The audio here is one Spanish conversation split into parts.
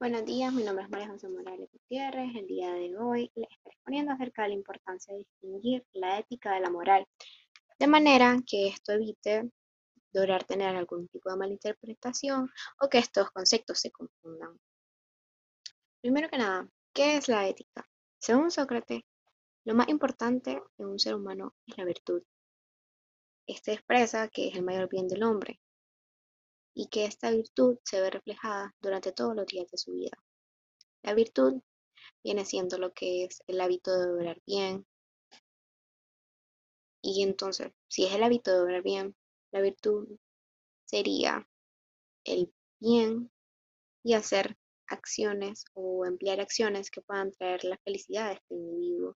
Buenos días, mi nombre es María José Morales Gutiérrez. El día de hoy les estaré exponiendo acerca de la importancia de distinguir la ética de la moral, de manera que esto evite lograr tener algún tipo de malinterpretación o que estos conceptos se confundan. Primero que nada, ¿qué es la ética? Según Sócrates, lo más importante en un ser humano es la virtud. Este expresa que es el mayor bien del hombre, y que esta virtud se ve reflejada durante todos los días de su vida. La virtud viene siendo lo que es el hábito de obrar bien. Y entonces, si es el hábito de obrar bien, la virtud sería el bien y hacer acciones o emplear acciones que puedan traer la felicidad a este individuo,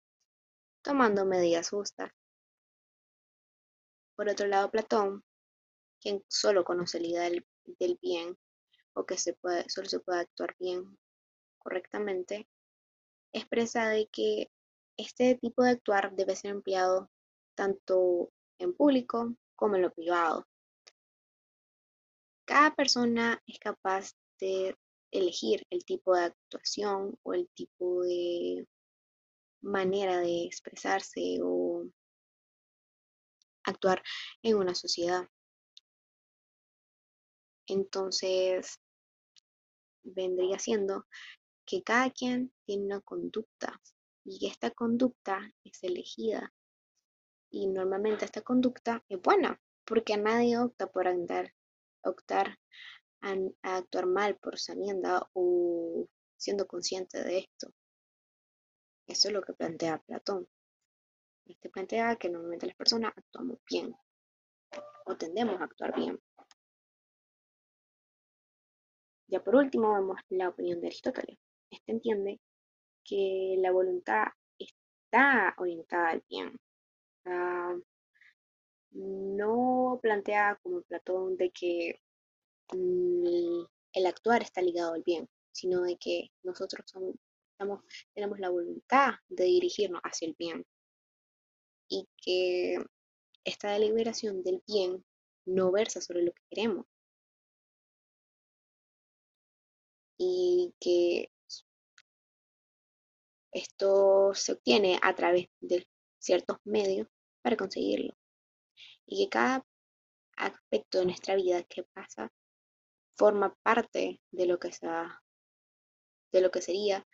tomando medidas justas. Por otro lado, Platón quien solo conoce la idea del, bien o que solo se puede actuar bien correctamente, expresa de que este tipo de actuar debe ser empleado tanto en público como en lo privado. Cada persona es capaz de elegir el tipo de actuación o el tipo de manera de expresarse o actuar en una sociedad. Entonces, vendría siendo que cada quien tiene una conducta y esta conducta es elegida. Y normalmente esta conducta es buena, porque nadie opta por andar, optar a, actuar mal por sabienda o siendo consciente de esto. Eso es lo que plantea Platón. Este plantea que normalmente las personas actuamos bien o tendemos a actuar bien. Ya por último vemos la opinión de Aristóteles. Este entiende que la voluntad está orientada al bien. no plantea como Platón de que mm, el actuar está ligado al bien, sino de que nosotros tenemos la voluntad de dirigirnos hacia el bien y que esta deliberación del bien no versa sobre lo que queremos, y que esto se obtiene a través de ciertos medios para conseguirlo. Y que cada aspecto de nuestra vida que pasa forma parte de lo que, sea, de lo que sería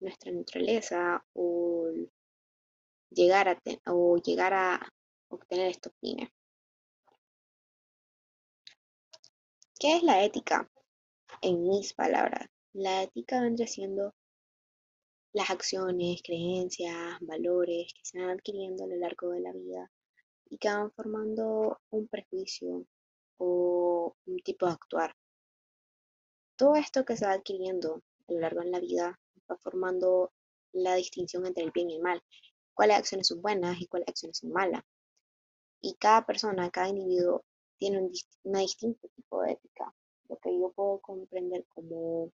nuestra naturaleza o llegar a, o llegar a obtener estos fines. ¿Qué es la ética? En mis palabras, la ética vendría siendo las acciones, creencias, valores que se van adquiriendo a lo largo de la vida y que van formando un prejuicio o un tipo de actuar. Todo esto que se va adquiriendo a lo largo de la vida va formando la distinción entre el bien y el mal, cuáles acciones son buenas y cuáles acciones son malas. Y cada persona, cada individuo tiene un, una distinto tipo de ética lo que yo puedo comprender como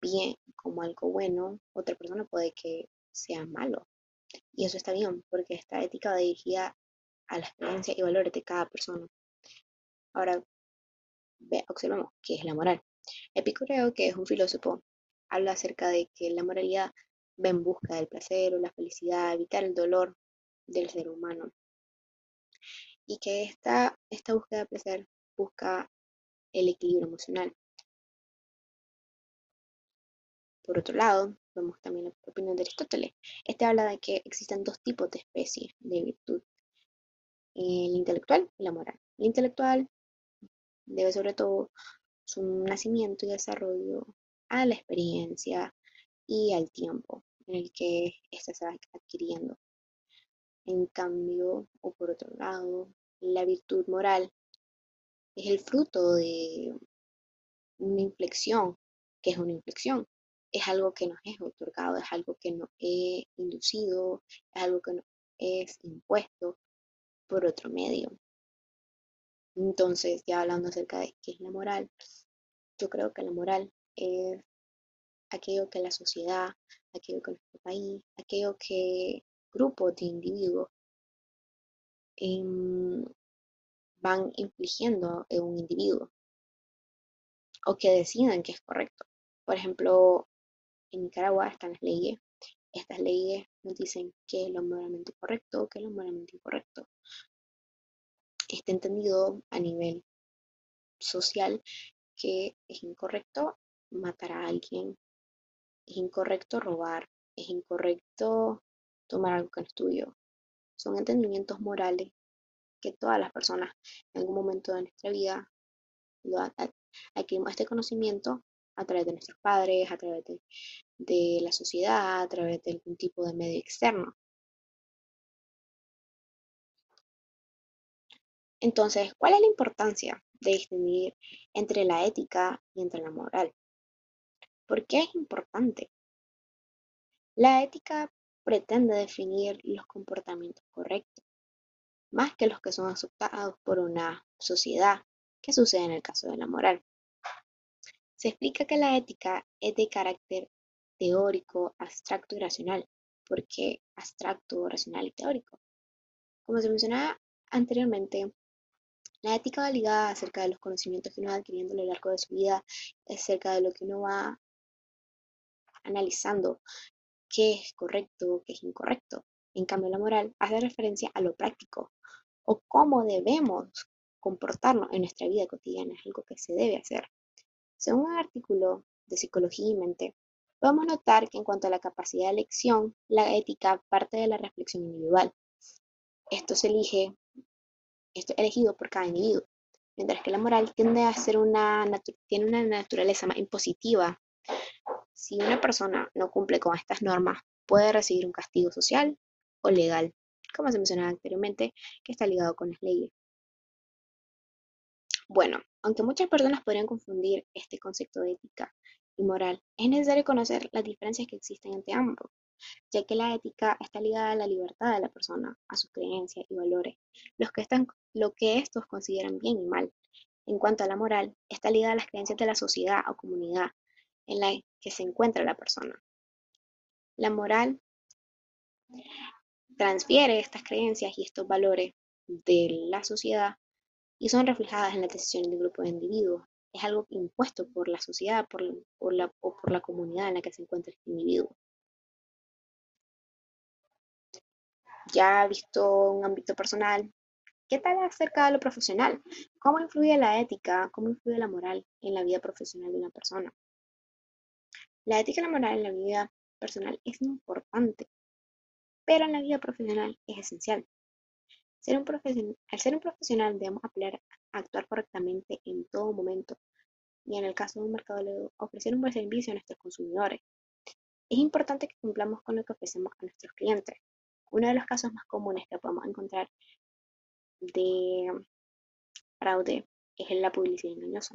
bien, como algo bueno, otra persona puede que sea malo. Y eso está bien, porque esta ética dirigida a la experiencia y valores de cada persona. Ahora, observemos qué es la moral. Epicureo, que es un filósofo, habla acerca de que la moralidad va en busca del placer o la felicidad, evitar el dolor del ser humano. Y que esta, esta búsqueda de placer busca el equilibrio emocional. Por otro lado, vemos también la opinión de Aristóteles. Este habla de que existen dos tipos de especies de virtud, el intelectual y la moral. El intelectual debe sobre todo su nacimiento y desarrollo a la experiencia y al tiempo en el que ésta se va adquiriendo. En cambio, o por otro lado, la virtud moral es el fruto de una inflexión, que es una inflexión. Es algo que nos es otorgado, es algo que nos es inducido, es algo que nos es impuesto por otro medio. Entonces, ya hablando acerca de qué es la moral, yo creo que la moral es aquello que la sociedad, aquello que nuestro país, aquello que grupos de individuos em, van infligiendo en un individuo o que decidan que es correcto. Por ejemplo, en Nicaragua están las leyes. Estas leyes nos dicen qué es lo moralmente correcto, qué es lo moralmente incorrecto. Está entendido a nivel social que es incorrecto matar a alguien, es incorrecto robar, es incorrecto tomar algo que no es tuyo. Son entendimientos morales que todas las personas en algún momento de nuestra vida adquirimos este conocimiento a través de nuestros padres, a través de, de la sociedad, a través de algún tipo de medio externo. Entonces, ¿cuál es la importancia de distinguir entre la ética y entre la moral? ¿Por qué es importante? La ética pretende definir los comportamientos correctos, más que los que son aceptados por una sociedad, que sucede en el caso de la moral. Se explica que la ética es de carácter teórico, abstracto y racional. ¿Por qué abstracto, racional y teórico? Como se mencionaba anteriormente, la ética va ligada acerca de los conocimientos que uno va adquiriendo a lo largo de su vida, acerca de lo que uno va analizando qué es correcto, qué es incorrecto. En cambio, la moral hace referencia a lo práctico o cómo debemos comportarnos en nuestra vida cotidiana, es algo que se debe hacer. Según un artículo de Psicología y Mente, podemos notar que en cuanto a la capacidad de elección, la ética parte de la reflexión individual. Esto se elige, esto es elegido por cada individuo, mientras que la moral tiende a ser una, tiene una naturaleza más impositiva si una persona no cumple con estas normas, puede recibir un castigo social o legal, como se mencionaba anteriormente, que está ligado con las leyes. Bueno, aunque muchas personas podrían confundir este concepto de ética y moral, es necesario conocer las diferencias que existen entre ambos, ya que la ética está ligada a la libertad de la persona, a sus creencias y valores, los que están, lo que estos consideran bien y mal. En cuanto a la moral, está ligada a las creencias de la sociedad o comunidad, en la que se encuentra la persona. La moral transfiere estas creencias y estos valores de la sociedad y son reflejadas en las decisiones del grupo de individuos. Es algo impuesto por la sociedad por, la, o por la comunidad en la que se encuentra este individuo. Ya visto un ámbito personal, ¿qué tal acerca de lo profesional? ¿Cómo influye la ética, cómo influye la moral en la vida profesional de una persona? La ética y la moral en la vida personal es importante, pero en la vida profesional es esencial. Ser un al ser un profesional debemos apelar a actuar correctamente en todo momento y en el caso de un mercado ofrecer un buen servicio a nuestros consumidores. Es importante que cumplamos con lo que ofrecemos a nuestros clientes. Uno de los casos más comunes que podemos encontrar de fraude es la publicidad engañosa.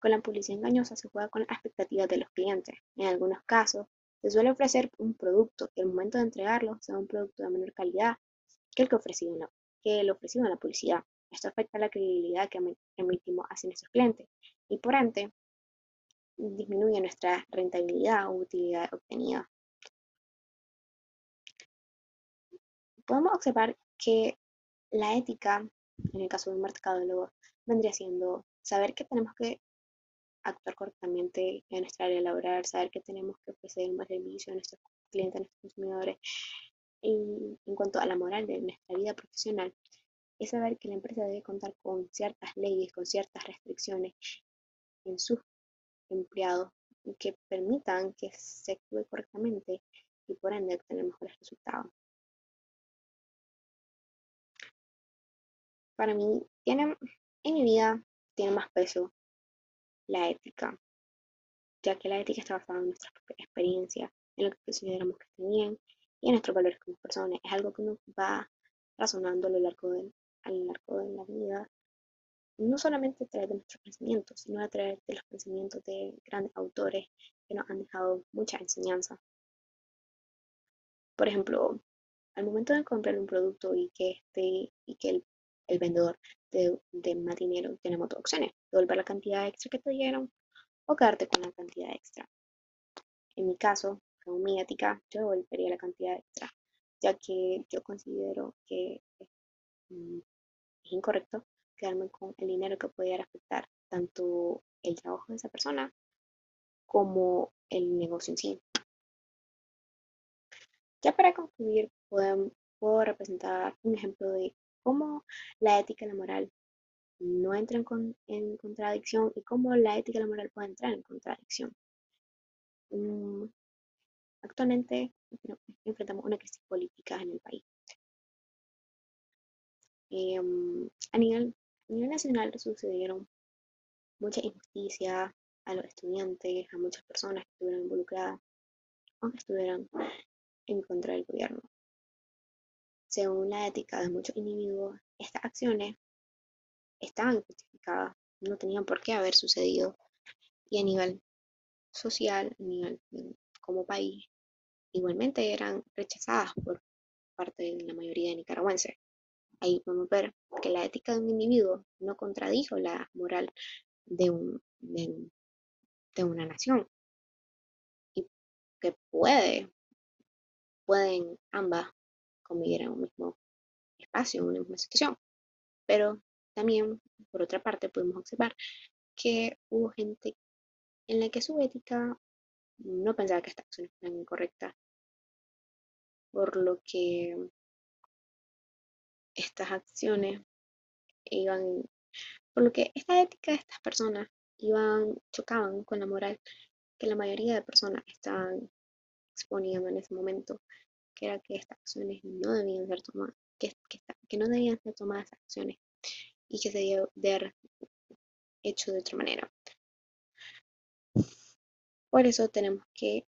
Con la publicidad engañosa se juega con las expectativas de los clientes. En algunos casos, se suele ofrecer un producto y al momento de entregarlo sea un producto de menor calidad que el que, ofrecido en que el ofrecido en la publicidad. Esto afecta la credibilidad que emitimos hacia nuestros clientes y por ende disminuye nuestra rentabilidad o utilidad obtenida. Podemos observar que la ética, en el caso de un mercadólogo, vendría siendo saber que tenemos que actuar correctamente en nuestra área laboral, saber que tenemos que ofrecer buen servicio a nuestros clientes, a nuestros consumidores. Y en cuanto a la moral de nuestra vida profesional, es saber que la empresa debe contar con ciertas leyes, con ciertas restricciones en sus empleados que permitan que se actúe correctamente y por ende obtener mejores resultados. Para mí, tiene, en mi vida, tiene más peso la ética, ya que la ética está basada en nuestra propia experiencia, en lo que consideramos que está bien y en nuestros valores como personas. Es algo que nos va razonando a lo largo de, largo de la vida, no solamente a través de nuestros pensamientos, sino a través de los pensamientos de grandes autores que nos han dejado mucha enseñanza. Por ejemplo, al momento de comprar un producto y que, este, y que el, el vendedor de, de más dinero, tenemos dos opciones devolver la cantidad extra que te dieron o quedarte con la cantidad extra. En mi caso, según mi ética, yo devolvería la cantidad extra, ya que yo considero que mm, es incorrecto quedarme con el dinero que pudiera afectar tanto el trabajo de esa persona como el negocio en sí. Ya para concluir, puedo representar un ejemplo de cómo la ética y la moral no entran en contradicción y cómo la ética y la moral pueden entrar en contradicción. Mm, actualmente enfrentamos una crisis política en el país. Em, a, nivel, a nivel nacional sucedieron muchas injusticias a los estudiantes, a muchas personas que estuvieron involucradas o que estuvieran en contra del gobierno. Según la ética de muchos individuos, estas acciones estaban justificadas, no tenían por qué haber sucedido. Y a nivel social, a nivel como país, igualmente eran rechazadas por parte de la mayoría de nicaragüenses. Ahí podemos ver que la ética de un individuo no contradijo la moral de, un, de, una nación y que puede, pueden ambas convivir en un mismo espacio, en una misma situación. Pero también, por otra parte, podemos observar que hubo gente en la que su ética no pensaba que estas acciones eran incorrectas, por lo que estas acciones iban, por lo que esta ética de estas personas iban, chocaban con la moral que la mayoría de personas estaban exponiendo en ese momento, que era que estas acciones no debían ser tomadas, que, que no debían ser tomadas acciones y que se debe haber hecho de otra manera. Por eso tenemos que,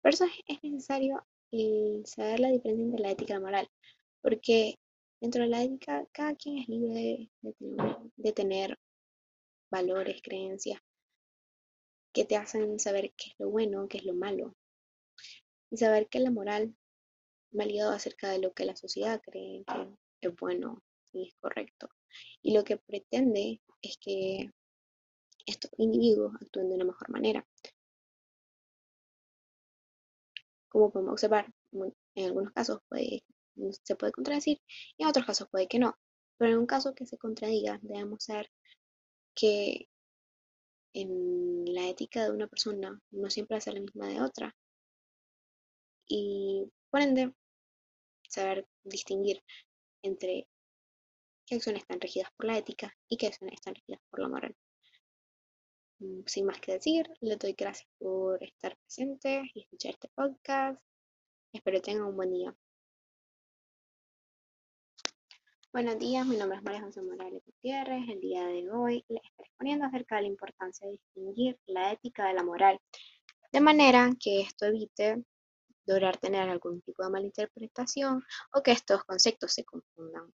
por eso es necesario saber la diferencia entre la ética y la moral, porque dentro de la ética cada quien es libre de, tener, valores, creencias que te hacen saber qué es lo bueno, qué es lo malo, y saber que la moral va ligado acerca de lo que la sociedad cree que es bueno y es correcto. Y lo que pretende es que estos individuos actúen de una mejor manera. Como podemos observar, en algunos casos se puede contradecir y en otros casos puede que no. Pero en un caso que se contradiga, debemos saber que en la ética de una persona no siempre ser la misma de otra. Y por ende, saber distinguir entre qué acciones están regidas por la ética y qué acciones están regidas por la moral. Mm, sin más que decir, les doy gracias por estar presentes y escuchar este podcast. Espero tengan un buen día. Buenos días, mi nombre es María José Morales Gutiérrez. El día de hoy les estaré exponiendo acerca de la importancia de distinguir la ética de la moral, de manera que esto evite lograr tener algún tipo de malinterpretación o que estos conceptos se confundan.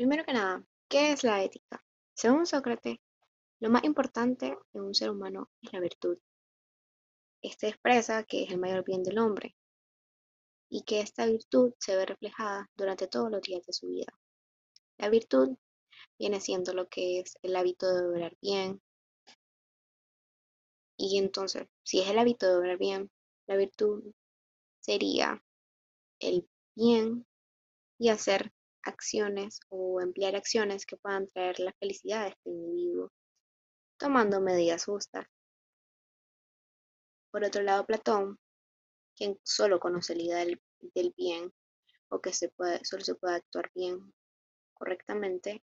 Primero que nada, ¿qué es la ética? Según Sócrates, lo más importante en un ser humano es la virtud. Este expresa que es el mayor bien del hombre y que esta virtud se ve reflejada durante todos los días de su vida. La virtud viene siendo lo que es el hábito de obrar bien. Y entonces, si es el hábito de obrar bien, la virtud sería el bien y hacer acciones o emplear acciones que puedan traer la felicidad a este individuo, tomando medidas justas. Por otro lado, Platón, quien solo conoce la idea del, bien o que se puede, solo se puede actuar bien correctamente,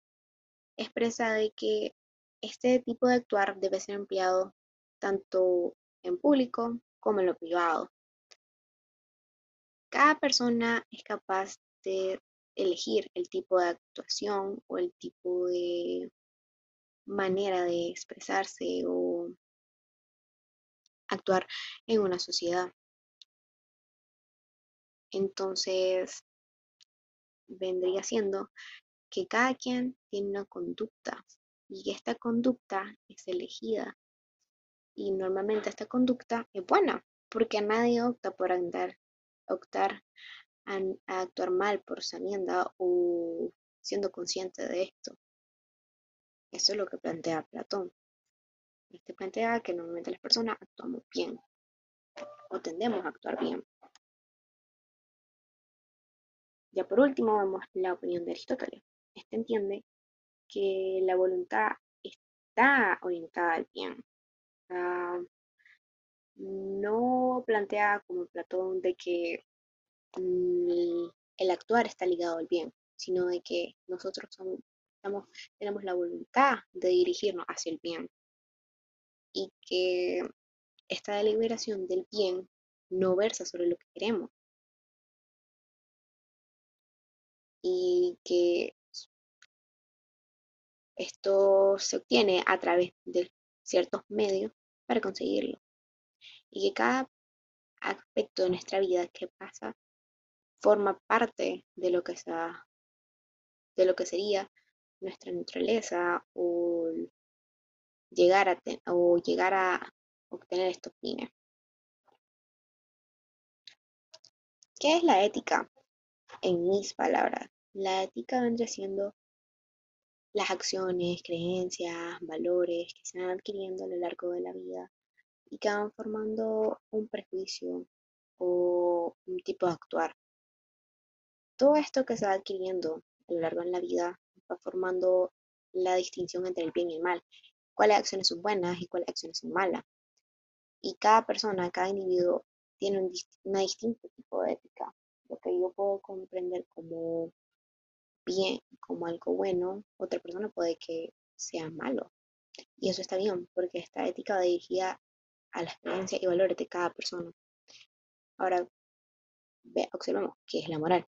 expresa de que este tipo de actuar debe ser empleado tanto en público como en lo privado. Cada persona es capaz de elegir el tipo de actuación o el tipo de manera de expresarse o actuar en una sociedad. Entonces, vendría siendo que cada quien tiene una conducta y esta conducta es elegida. Y normalmente esta conducta es buena porque nadie opta por andar, optar a, actuar mal por sabienda o siendo consciente de esto. Eso es lo que plantea Platón. Este plantea que normalmente las personas actuamos bien o tendemos a actuar bien. Ya por último vemos la opinión de Aristóteles. Este entiende que la voluntad está orientada al bien ética no plantea como Platón de que el actuar está ligado al bien, sino de que nosotros tenemos la voluntad de dirigirnos hacia el bien. Y que esta deliberación del bien no versa sobre lo que queremos. Y que esto se obtiene a través de ciertos medios para conseguirlo. Y que cada aspecto de nuestra vida que pasa forma parte de lo que, sea, de lo que sería nuestra naturaleza o llegar a, obtener estos fines. ¿Qué es la ética? En mis palabras, la ética vendría siendo las acciones, creencias, valores que se van adquiriendo a lo largo de la vida y que van formando un prejuicio o un tipo de actuar. Todo esto que se va adquiriendo a lo largo de la vida va formando la distinción entre el bien y el mal, cuáles acciones son buenas y cuáles acciones son malas. Y cada persona, cada individuo tiene un, una distinto tipo de ética. Lo que yo puedo comprender como bien, como algo bueno, otra persona puede que sea malo. Y eso está bien, porque esta ética va dirigida a las creencias y valores de cada persona. Ahora, observemos qué es la moral.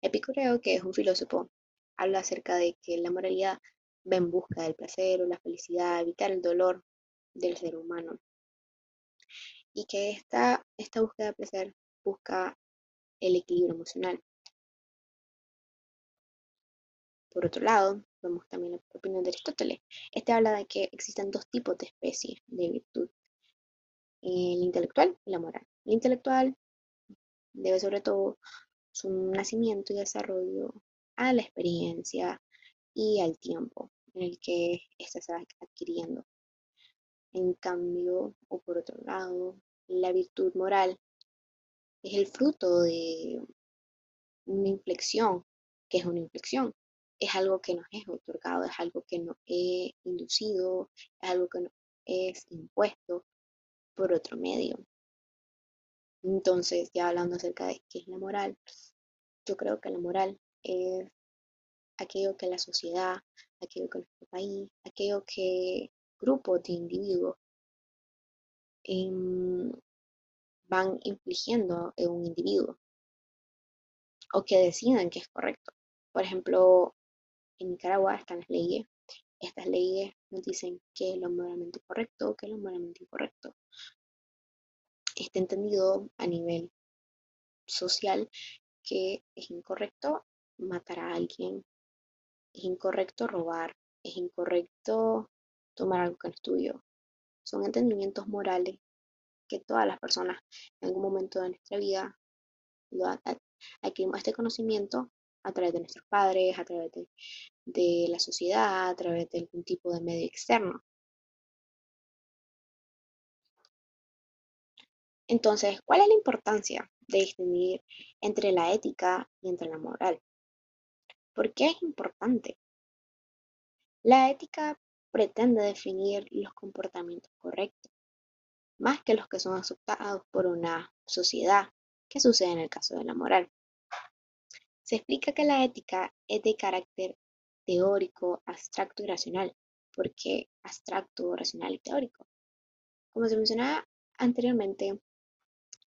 Epicureo, que es un filósofo, habla acerca de que la moralidad va en busca del placer o la felicidad, evitar el dolor del ser humano. Y que esta, esta búsqueda de placer busca el equilibrio emocional. Por otro lado, vemos también la opinión de Aristóteles. Este habla de que existen dos tipos de especies de virtud, el intelectual y la moral. El intelectual debe sobre todo su nacimiento y desarrollo a la experiencia y al tiempo en el que ésta se va adquiriendo. En cambio, o por otro lado, la virtud moral es el fruto de una inflexión, que es una inflexión. Es algo que nos es otorgado, es algo que nos es inducido, es algo que nos es impuesto por otro medio. Entonces, ya hablando acerca de qué es la moral, yo creo que la moral es aquello que la sociedad, aquello que nuestro país, aquello que grupos de individuos em, van infligiendo en un individuo o que decidan que es correcto. Por ejemplo, en Nicaragua están las leyes. Estas leyes nos dicen qué es lo moralmente correcto, qué es lo moralmente incorrecto. Está entendido a nivel social que es incorrecto matar a alguien, es incorrecto robar, es incorrecto tomar algo que no es tuyo. Son entendimientos morales que todas las personas en algún momento de nuestra vida lo adquirimos este conocimiento a través de nuestros padres, a través de, de la sociedad, a través de algún tipo de medio externo. Entonces, ¿cuál es la importancia de distinguir entre la ética y entre la moral? ¿Por qué es importante? La ética pretende definir los comportamientos correctos, más que los que son aceptados por una sociedad, que sucede en el caso de la moral. Se explica que la ética es de carácter teórico, abstracto y racional. ¿Por qué abstracto, racional y teórico? Como se mencionaba anteriormente,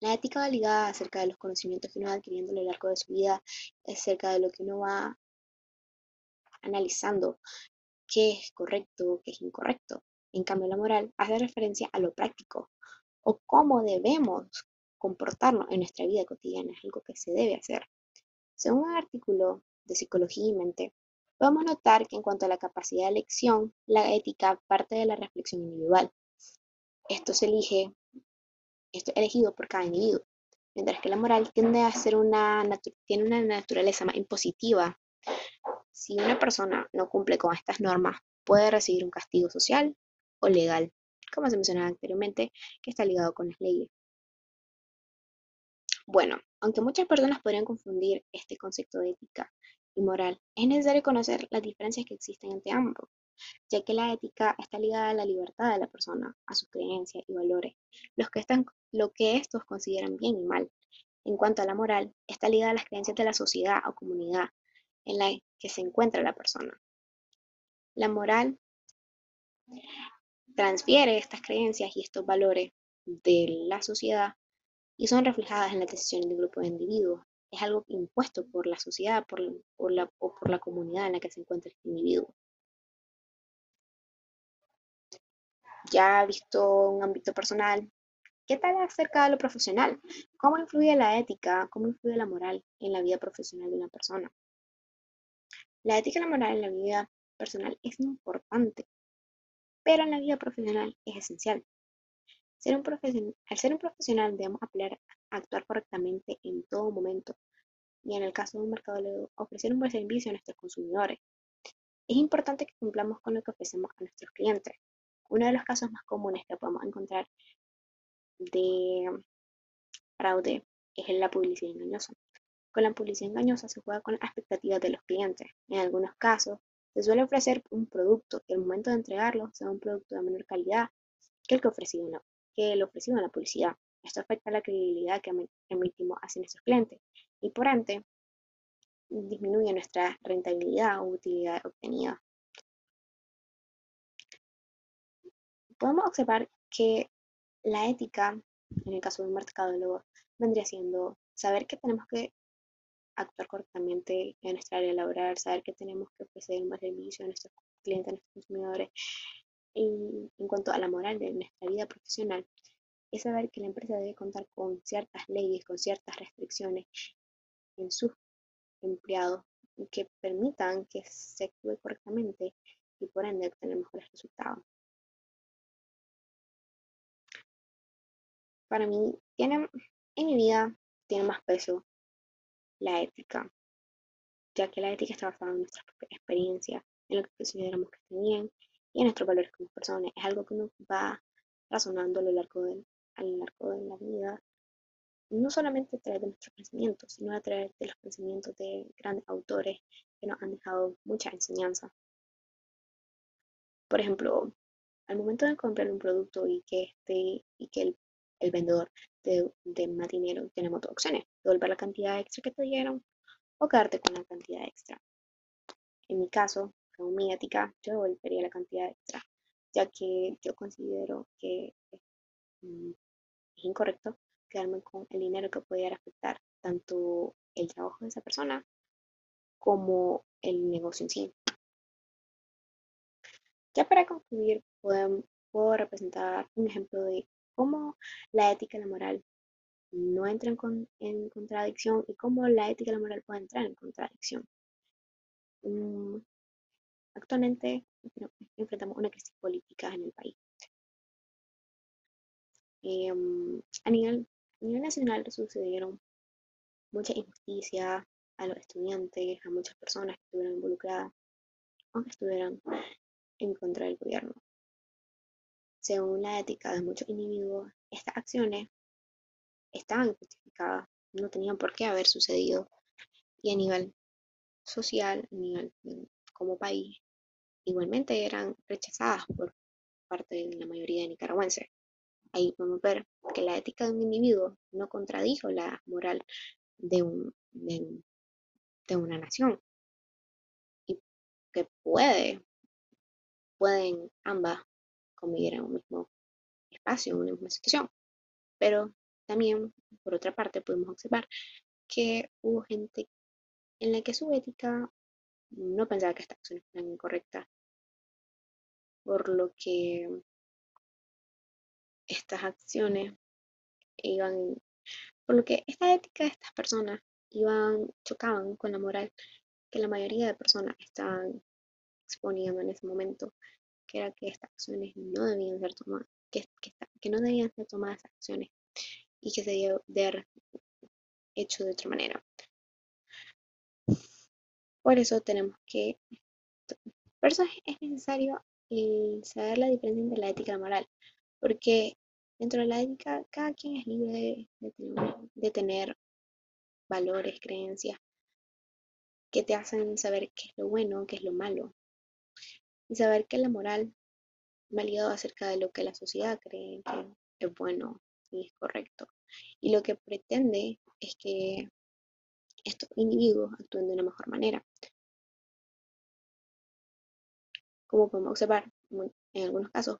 la ética va ligada acerca de los conocimientos que uno va adquiriendo a lo largo de su vida, acerca de lo que uno va analizando qué es correcto, qué es incorrecto. En cambio, la moral hace referencia a lo práctico o cómo debemos comportarnos en nuestra vida cotidiana, es algo que se debe hacer. Según un artículo de Psicología y Mente, podemos notar que en cuanto a la capacidad de elección, la ética parte de la reflexión individual. Esto se elige, esto es elegido por cada individuo, mientras que la moral tiende a ser una, tiene una naturaleza más impositiva si una persona no cumple con estas normas, puede recibir un castigo social o legal, como se mencionaba anteriormente, que está ligado con las leyes. Bueno, aunque muchas personas podrían confundir este concepto de ética y moral, es necesario conocer las diferencias que existen entre ambos. Ya que la ética está ligada a la libertad de la persona, a sus creencias y valores, los que están, lo que estos consideran bien y mal. En cuanto a la moral, está ligada a las creencias de la sociedad o comunidad en la que se encuentra la persona. La moral transfiere estas creencias y estos valores de la sociedad y son reflejadas en las decisiones de un grupo de individuos. Es algo impuesto por la sociedad por, la, o por la comunidad en la que se encuentra este individuo. Ya visto un ámbito personal, ¿qué tal acerca de lo profesional? ¿Cómo influye la ética, cómo influye la moral en la vida profesional de una persona? La ética y la moral en la vida personal es importante, pero en la vida profesional es esencial. Ser un al ser un profesional debemos aprender a actuar correctamente en todo momento y en el caso de un mercado ofrecer un buen servicio a nuestros consumidores. Es importante que cumplamos con lo que ofrecemos a nuestros clientes. Uno de los casos más comunes que podemos encontrar de fraude es la publicidad engañosa. Con la publicidad engañosa se juega con las expectativas de los clientes. En algunos casos, se suele ofrecer un producto que al momento de entregarlo sea un producto de menor calidad que el que en ofrecido en la publicidad. Esto afecta la credibilidad que emitimos hacia nuestros clientes y por ende disminuye nuestra rentabilidad o utilidad obtenida. Podemos observar que la ética, en el caso de un mercadólogo, vendría siendo saber que tenemos que actuar correctamente en nuestra área laboral, saber que tenemos que ofrecer un buen servicio a nuestros clientes, a nuestros consumidores, y en cuanto a la moral de nuestra vida profesional, es saber que la empresa debe contar con ciertas leyes, con ciertas restricciones en sus empleados que permitan que se actúe correctamente y por ende obtener mejores resultados. Para mí, tiene, en mi vida tiene más peso la ética, ya que la ética está basada en nuestra experiencia, en lo que consideramos que está bien y en nuestros valores como personas. Es algo que nos va razonando a lo largo de, a lo largo de la vida, no solamente a través de nuestros pensamientos, sino a través de los pensamientos de grandes autores que nos han dejado mucha enseñanza. Por ejemplo, al momento de comprar un producto y que, este, y que el, el vendedor te dé más dinero, tenemos dos opciones, devolver la cantidad extra que te dieron o quedarte con la cantidad extra. En mi caso, mi ética, yo devolvería la cantidad extra, ya que yo considero que mm, es incorrecto quedarme con el dinero que pudiera afectar tanto el trabajo de esa persona como el negocio en sí. Ya para concluir, puedo, puedo representar un ejemplo de cómo la ética y la moral no entran en contradicción y cómo la ética y la moral pueden entrar en contradicción. Mm, actualmente enfrentamos una crisis política en el país. Em, a, nivel, nacional sucedieron muchas injusticias a los estudiantes, a muchas personas que estuvieron involucradas o que estuvieran en contra del gobierno. Según la ética de muchos individuos, estas acciones estaban justificadas, no tenían por qué haber sucedido. Y a nivel social, a nivel como país, igualmente eran rechazadas por parte de la mayoría de nicaragüenses. Ahí podemos ver que la ética de un individuo no contradijo la moral de, un, de, una nación y que puede, pueden ambas convivir en un mismo espacio, en una misma situación. Pero también, por otra parte, podemos observar que hubo gente en la que su ética no pensaba que estas acciones eran incorrectas, por lo que estas acciones iban, por lo que esta ética de estas personas iban, chocaban con la moral que la mayoría de personas estaban exponiendo en ese momento, que era que estas acciones no debían ser tomadas, que, que no debían ser tomadas acciones y que se debe haber hecho de otra manera. Por eso tenemos que, por eso es necesario saber la diferencia entre la ética y la moral, porque dentro de la ética cada quien es libre de, tener, valores, creencias que te hacen saber qué es lo bueno, qué es lo malo. Y saber que la moral ligado acerca de lo que la sociedad cree que es bueno y es correcto. Y lo que pretende es que estos individuos actúen de una mejor manera. Como podemos observar, en algunos casos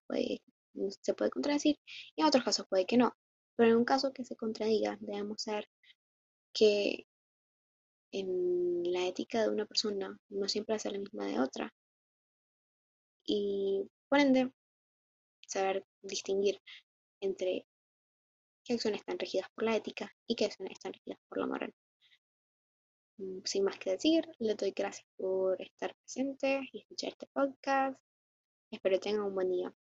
se puede contradecir y en otros casos puede que no. Pero en un caso que se contradiga, debemos saber que en la ética de una persona no siempre hace la misma de otra. Y por ende, saber distinguir entre qué acciones están regidas por la ética y qué acciones están regidas por la moral. Mm, sin más que decir, les doy gracias por estar presentes y escuchar este podcast. Espero tengan un buen día.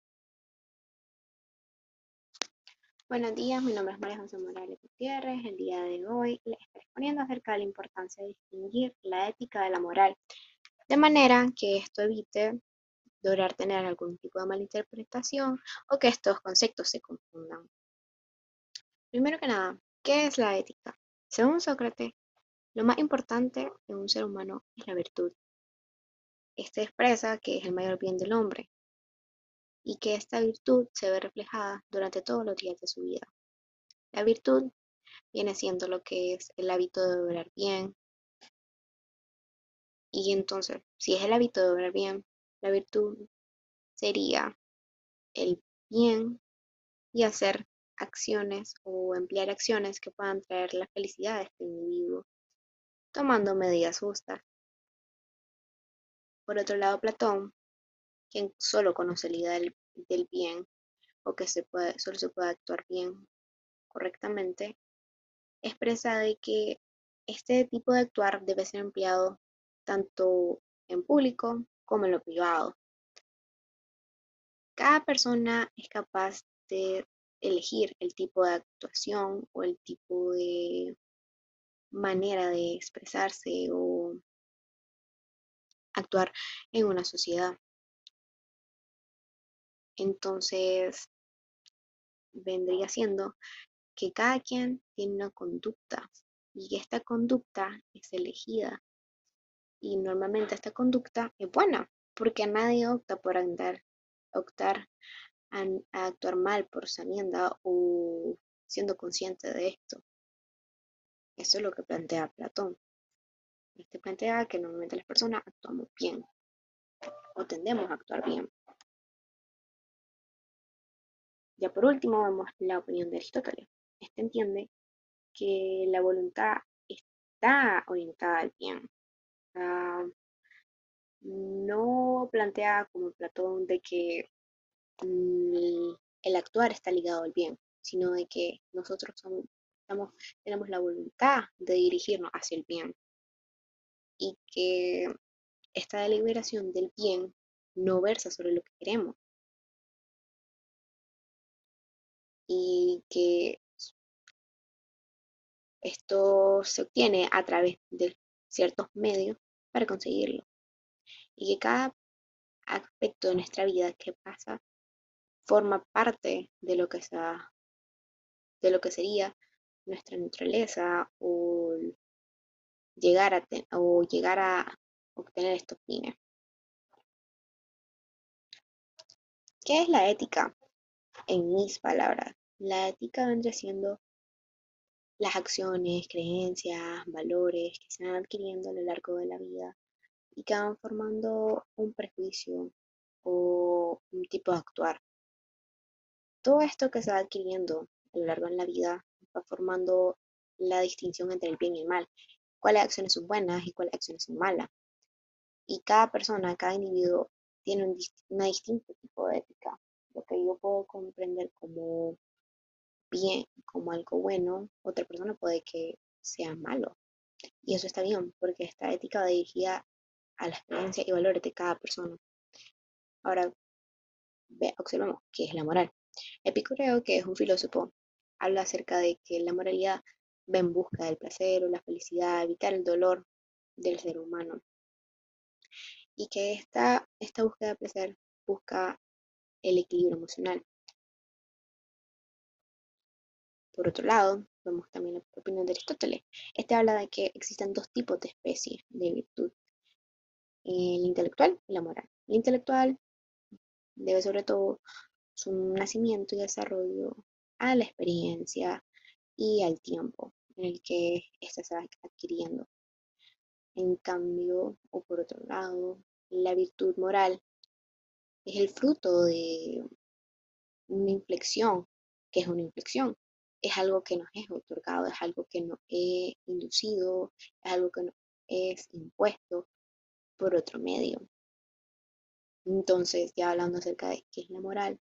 Buenos días, mi nombre es María José Morales Gutiérrez. El día de hoy les estaré exponiendo acerca de la importancia de distinguir la ética de la moral, de manera que esto evite lograr tener algún tipo de malinterpretación o que estos conceptos se confundan. Primero que nada, ¿qué es la ética? Según Sócrates, lo más importante en un ser humano es la virtud. Este expresa que es el mayor bien del hombre y que esta virtud se ve reflejada durante todos los días de su vida. La virtud viene siendo lo que es el hábito de obrar bien. Y entonces, si es el hábito de obrar bien, la virtud sería el bien y hacer acciones o emplear acciones que puedan traer la felicidad a este individuo, tomando medidas justas. Por otro lado, Platón, quien solo conoce la idea del, bien o que se puede, solo se puede actuar bien correctamente, expresa de que este tipo de actuar debe ser empleado tanto en público como en lo privado. Cada persona es capaz de elegir el tipo de actuación o el tipo de manera de expresarse o actuar en una sociedad. Entonces, vendría siendo que cada quien tiene una conducta y esta conducta es elegida. Y normalmente esta conducta es buena, porque nadie opta por andar, optar a, actuar mal por sabienda o siendo consciente de esto. Eso es lo que plantea Platón. Este plantea que normalmente las personas actuamos bien o tendemos a actuar bien. Ya por último vemos la opinión de Aristóteles. Este entiende que la voluntad está orientada al bien. No plantea como Platón de que mm, el actuar está ligado al bien, sino de que nosotros tenemos la voluntad de dirigirnos hacia el bien. Y que esta deliberación del bien no versa sobre lo que queremos. Y que esto se obtiene a través de ciertos medios para conseguirlo y que cada aspecto de nuestra vida que pasa forma parte de lo que, de lo que sería nuestra naturaleza o llegar a, o llegar a obtener estos fines. ¿Qué es la ética? En mis palabras, la ética vendría siendo las acciones, creencias, valores que se van adquiriendo a lo largo de la vida y que van formando un prejuicio o un tipo de actuar. Todo esto que se va adquiriendo a lo largo de la vida va formando la distinción entre el bien y el mal, cuáles acciones son buenas y cuáles acciones son malas. Y cada persona, cada individuo tiene un, una distinto tipo de ética. Lo que yo puedo comprender como bien, como algo bueno, otra persona puede que sea malo. Y eso está bien, porque esta ética va dirigida a las creencias y valores de cada persona. Ahora, observemos qué es la moral. Epicureo, que es un filósofo, habla acerca de que la moralidad va en busca del placer o la felicidad, evitar el dolor del ser humano. Y que esta, esta búsqueda de placer busca el equilibrio emocional. Por otro lado, vemos también la opinión de Aristóteles. Este habla de que existen dos tipos de especies de virtud. el intelectual y la moral. El intelectual debe sobre todo su nacimiento y desarrollo a la experiencia y al tiempo en el que ésta se va adquiriendo. En cambio, o por otro lado, la virtud moral es el fruto de una inflexión, que es una inflexión. Es algo que nos es otorgado, es algo que nos es inducido, es algo que nos es impuesto por otro medio. Entonces, ya hablando acerca de qué es la moral,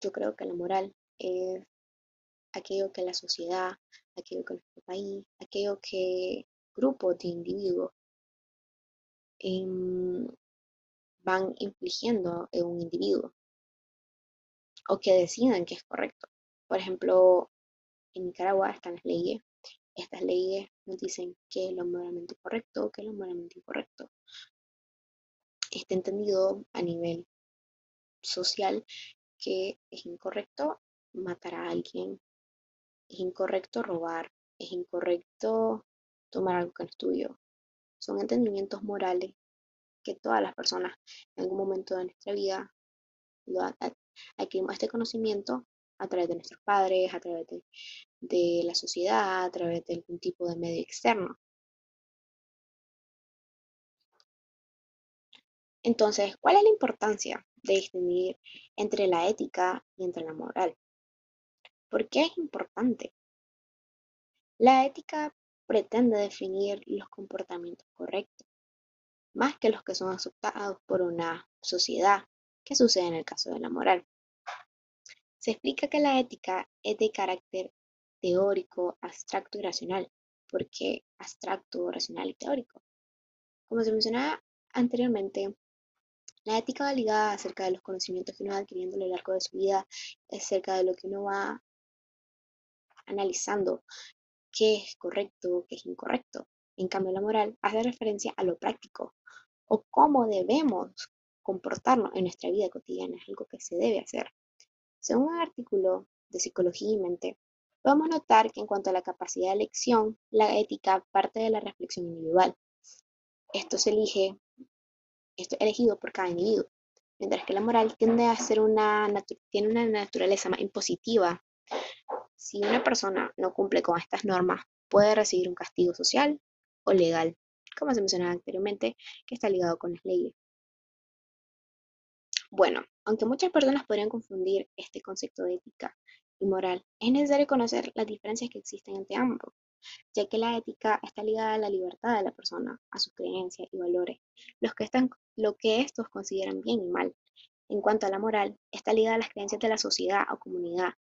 yo creo que la moral es aquello que la sociedad, aquello que nuestro país, aquello que grupos de individuos em, van infligiendo en un individuo o que decidan que es correcto. Por ejemplo, en Nicaragua están las leyes. Estas leyes nos dicen qué es lo moralmente correcto, qué es lo moralmente incorrecto. Está entendido a nivel social que es incorrecto matar a alguien, es incorrecto robar, es incorrecto tomar algo que no es tuyo. Son entendimientos morales que todas las personas en algún momento de nuestra vida lo adquirimos este conocimiento a través de nuestros padres, a través de, la sociedad, a través de algún tipo de medio externo. Entonces, ¿cuál es la importancia de distinguir entre la ética y entre la moral? ¿Por qué es importante? La ética pretende definir los comportamientos correctos, más que los que son aceptados por una sociedad, que sucede en el caso de la moral. Se explica que la ética es de carácter teórico, abstracto y racional. ¿Por qué abstracto, racional y teórico? Como se mencionaba anteriormente, la ética va ligada acerca de los conocimientos que uno va adquiriendo a lo largo de su vida, acerca de lo que uno va analizando, qué es correcto, qué es incorrecto. En cambio, la moral hace referencia a lo práctico o cómo debemos comportarnos en nuestra vida cotidiana, es algo que se debe hacer. Según un artículo de Psicología y Mente, podemos notar que en cuanto a la capacidad de elección, la ética parte de la reflexión individual. Esto se elige esto es elegido por cada individuo, mientras que la moral tiende a ser una, tiene una naturaleza más impositiva. Si una persona no cumple con estas normas, puede recibir un castigo social o legal, como se mencionaba anteriormente, que está ligado con las leyes. Bueno, aunque muchas personas podrían confundir este concepto de ética y moral, es necesario conocer las diferencias que existen entre ambos ya que la ética está ligada a la libertad de la persona, a sus creencias y valores, los que están, lo que estos consideran bien y mal. En cuanto a la moral, está ligada a las creencias de la sociedad o comunidad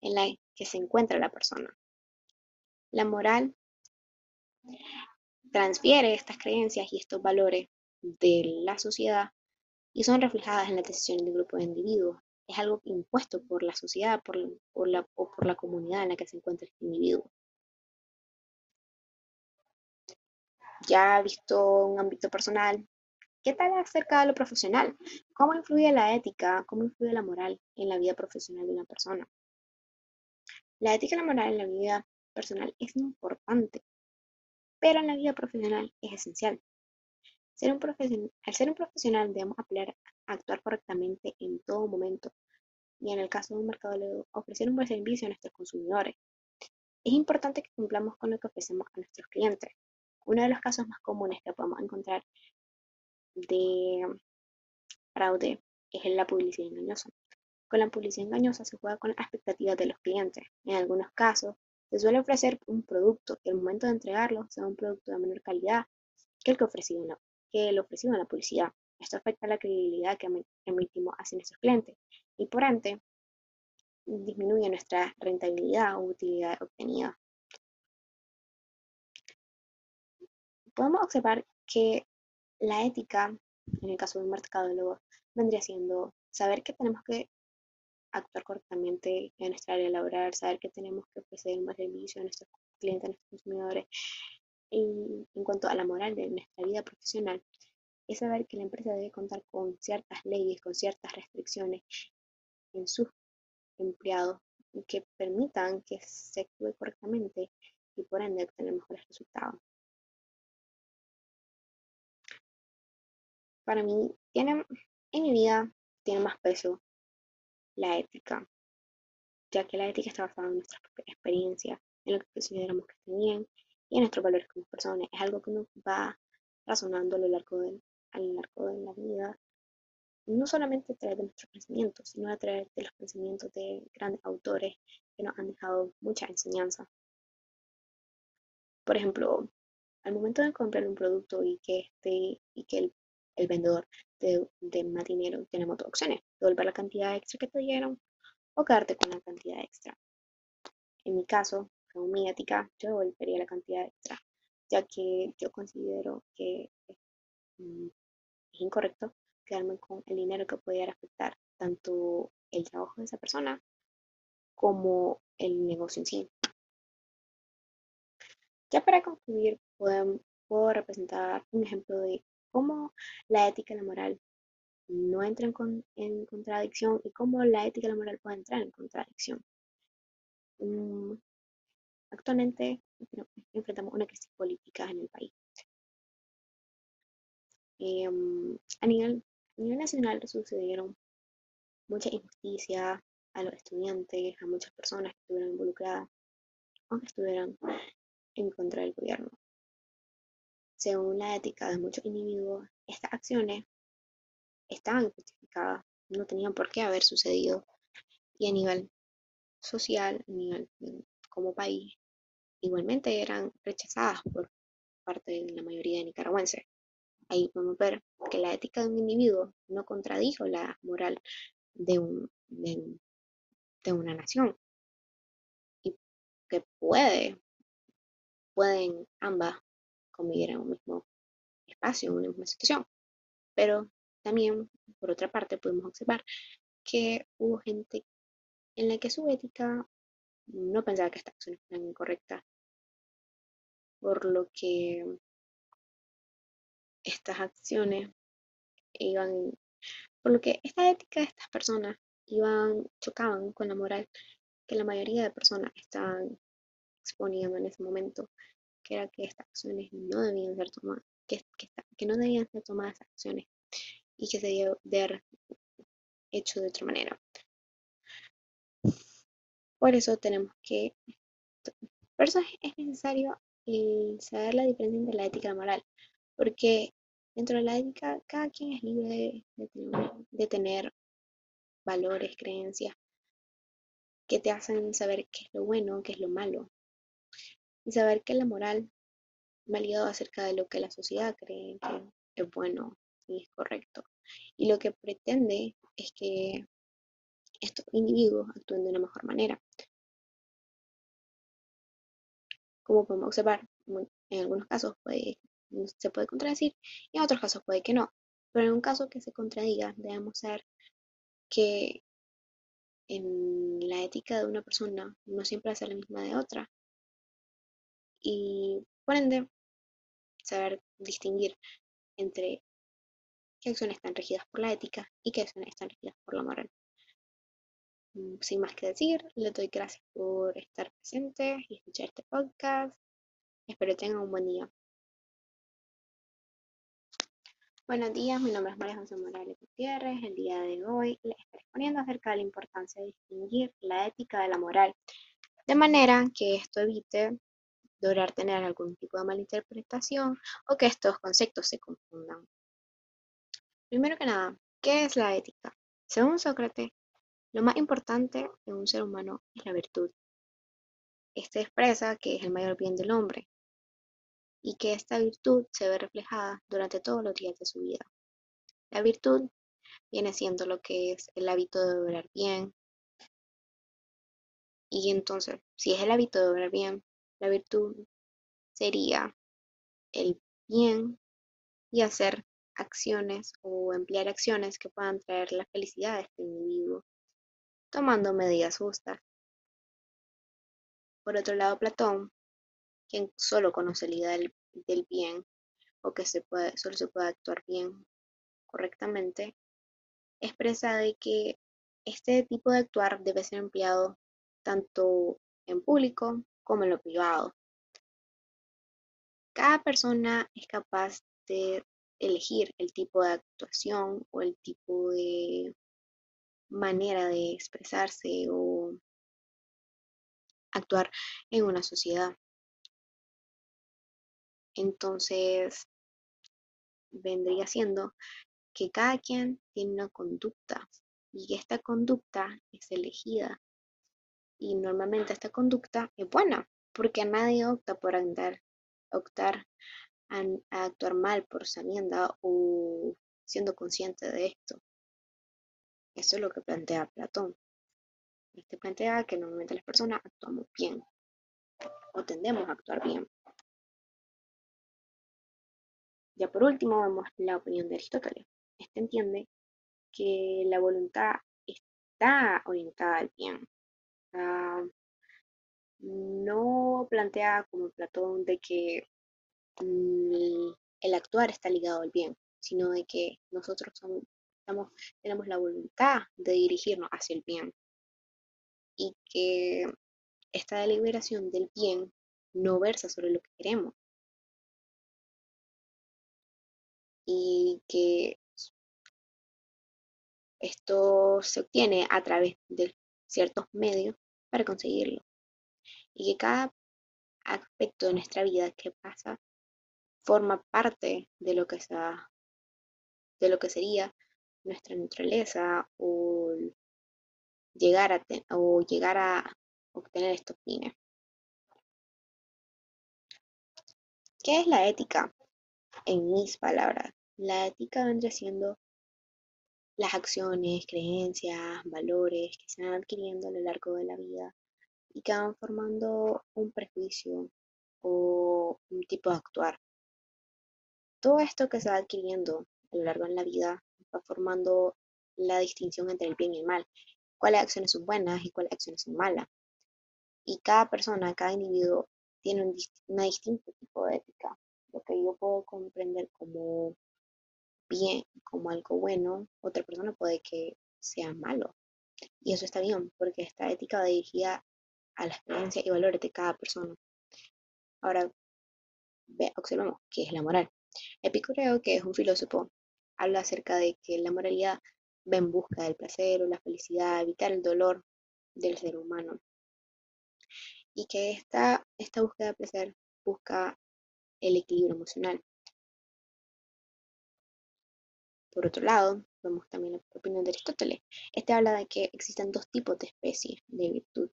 en la que se encuentra la persona. La moral transfiere estas creencias y estos valores de la sociedad y son reflejadas en las decisiones de un grupo de individuos. Es algo impuesto por la sociedad por, la, o por la comunidad en la que se encuentra este individuo. ya visto un ámbito personal, ¿qué tal acerca de lo profesional? ¿Cómo influye la ética, cómo influye la moral en la vida profesional de una persona? La ética y la moral en la vida personal es importante, pero en la vida profesional es esencial. Al ser un profesional debemos aprender a actuar correctamente en todo momento y en el caso de un mercado ofrecer un buen servicio a nuestros consumidores. Es importante que cumplamos con lo que ofrecemos a nuestros clientes. Uno de los casos más comunes que podemos encontrar de fraude es la publicidad engañosa. Con la publicidad engañosa se juega con las expectativas de los clientes. En algunos casos, se suele ofrecer un producto y al momento de entregarlo sea un producto de menor calidad que el que, ofrecido en la, que el ofrecido en la publicidad. Esto afecta la credibilidad que emitimos hacia nuestros clientes y por ende disminuye nuestra rentabilidad o utilidad obtenida. podemos observar que la ética, en el caso de un mercadólogo, vendría siendo saber que tenemos que actuar correctamente en nuestra área laboral, saber que tenemos que ofrecer un buen servicio a nuestros clientes, a nuestros consumidores. Y en cuanto a la moral de nuestra vida profesional, es saber que la empresa debe contar con ciertas leyes, con ciertas restricciones en sus empleados que permitan que se actúe correctamente y por ende obtener mejores resultados. para mí tiene, en mi vida tiene más peso la ética, ya que la ética está basada en nuestra experiencia, en lo que consideramos que está bien y nuestros valores como personas. Es algo que nos va razonando a lo largo de, a lo largo de la vida, no solamente a través de nuestros pensamientos, sino a través de los pensamientos de grandes autores que nos han dejado mucha enseñanza. Por ejemplo, al momento de comprar un producto y que, este, y que el, el vendedor te dé más dinero, tenemos dos opciones, devolver la cantidad extra que te dieron o quedarte con la cantidad extra. En mi caso, mi ética, yo devolvería la cantidad extra, ya que yo considero que mm, es incorrecto quedarme con el dinero que pudiera afectar tanto el trabajo de esa persona como el negocio en sí. Ya para concluir, puedo representar un ejemplo de cómo la ética y la moral no entran en contradicción y cómo la ética y la moral pueden entrar en contradicción. Mm, actualmente enfrentamos una crisis política en el país. Em, a, nivel, nacional sucedieron muchas injusticias a los estudiantes, a muchas personas que estuvieron involucradas o que estuvieran en contra del gobierno. Según la ética de muchos individuos, estas acciones estaban justificadas, no tenían por qué haber sucedido y a nivel social, a nivel como país, igualmente eran rechazadas por parte de la mayoría de nicaragüenses. Ahí podemos ver que la ética de un individuo no contradijo la moral de, un, de, una nación y que puede pueden ambas convivir en un mismo espacio, en una misma situación. Pero también, por otra parte, podemos observar que hubo gente en la que su ética no pensaba que estas acciones eran incorrectas, por lo que estas acciones iban, por lo que esta ética de estas personas iban, chocaban con la moral que la mayoría de personas estaban exponiendo en ese momento, que era que estas acciones no debían ser tomadas, que, que, no debían ser tomadas acciones y que se debía haber hecho de otra manera. Por eso tenemos que, por eso es necesario saber la diferencia entre la ética y la moral, porque dentro de la ética cada quien es libre de, tener, de tener valores, creencias que te hacen saber qué es lo bueno, qué es lo malo y saber que la moral va ligado acerca de lo que la sociedad cree que es bueno y es correcto. Y lo que pretende es que estos individuos actúen de una mejor manera. Como podemos observar, en algunos casos se puede contradecir y en otros casos puede que no. Pero en un caso que se contradiga, debemos saber que en la ética de una persona no siempre ser la misma de otra y por ende saber distinguir entre qué acciones están regidas por la ética y qué acciones están regidas por la moral. Mm, sin más que decir, les doy gracias por estar presentes y escuchar este podcast. Espero tengan un buen día. Buenos días, mi nombre es María José Morales Gutiérrez. El día de hoy les estaré exponiendo acerca de la importancia de distinguir la ética de la moral, de manera que esto evite lograr tener algún tipo de malinterpretación o que estos conceptos se confundan. Primero que nada, ¿qué es la ética? Según Sócrates, lo más importante en un ser humano es la virtud. Este expresa que es el mayor bien del hombre y que esta virtud se ve reflejada durante todos los días de su vida. La virtud viene siendo lo que es el hábito de obrar bien. Y entonces, si es el hábito de obrar bien, la virtud sería el bien y hacer acciones o emplear acciones que puedan traer la felicidad a este individuo, tomando medidas justas. Por otro lado, Platón, quien solo conoce la idea del, bien o que se puede, solo se puede actuar bien correctamente, expresa de que este tipo de actuar debe ser empleado tanto en público como en lo privado. Cada persona es capaz de elegir el tipo de actuación o el tipo de manera de expresarse o actuar en una sociedad. Entonces, vendría siendo que cada quien tiene una conducta y esta conducta es elegida. Y normalmente esta conducta es buena, porque nadie opta por andar, optar a, actuar mal por sabienda o siendo consciente de esto. Eso es lo que plantea Platón. Este plantea que normalmente las personas actuamos bien o tendemos a actuar bien. Ya por último vemos la opinión de Aristóteles. Este entiende que la voluntad está orientada al bien. no plantea como Platón de que mm, el actuar está ligado al bien, sino de que nosotros somos, tenemos la voluntad de dirigirnos hacia el bien y que esta deliberación del bien no versa sobre lo que queremos y que esto se obtiene a través de ciertos medios para conseguirlo. Y que cada aspecto de nuestra vida que pasa forma parte de lo que, sea, de lo que sería nuestra naturaleza o llegar a, o llegar a obtener estos fines. ¿Qué es la ética? En mis palabras, la ética vendría siendo las acciones, creencias, valores que se van adquiriendo a lo largo de la vida y que van formando un prejuicio o un tipo de actuar. Todo esto que se va adquiriendo a lo largo de la vida va formando la distinción entre el bien y el mal, cuáles acciones son buenas y cuáles acciones son malas. Y cada persona, cada individuo tiene un, una distinto tipo de ética. Lo que yo puedo comprender como bien, como algo bueno, otra persona puede que sea malo. Y eso está bien, porque esta ética va dirigida a la experiencia y valores de cada persona. Ahora, observemos qué es la moral. Epicureo, que es un filósofo, habla acerca de que la moralidad va en busca del placer o la felicidad, evitar el dolor del ser humano. Y que esta, esta búsqueda de placer busca el equilibrio emocional. Por otro lado, vemos también la opinión de Aristóteles. Este habla de que existen dos tipos de especies de virtud,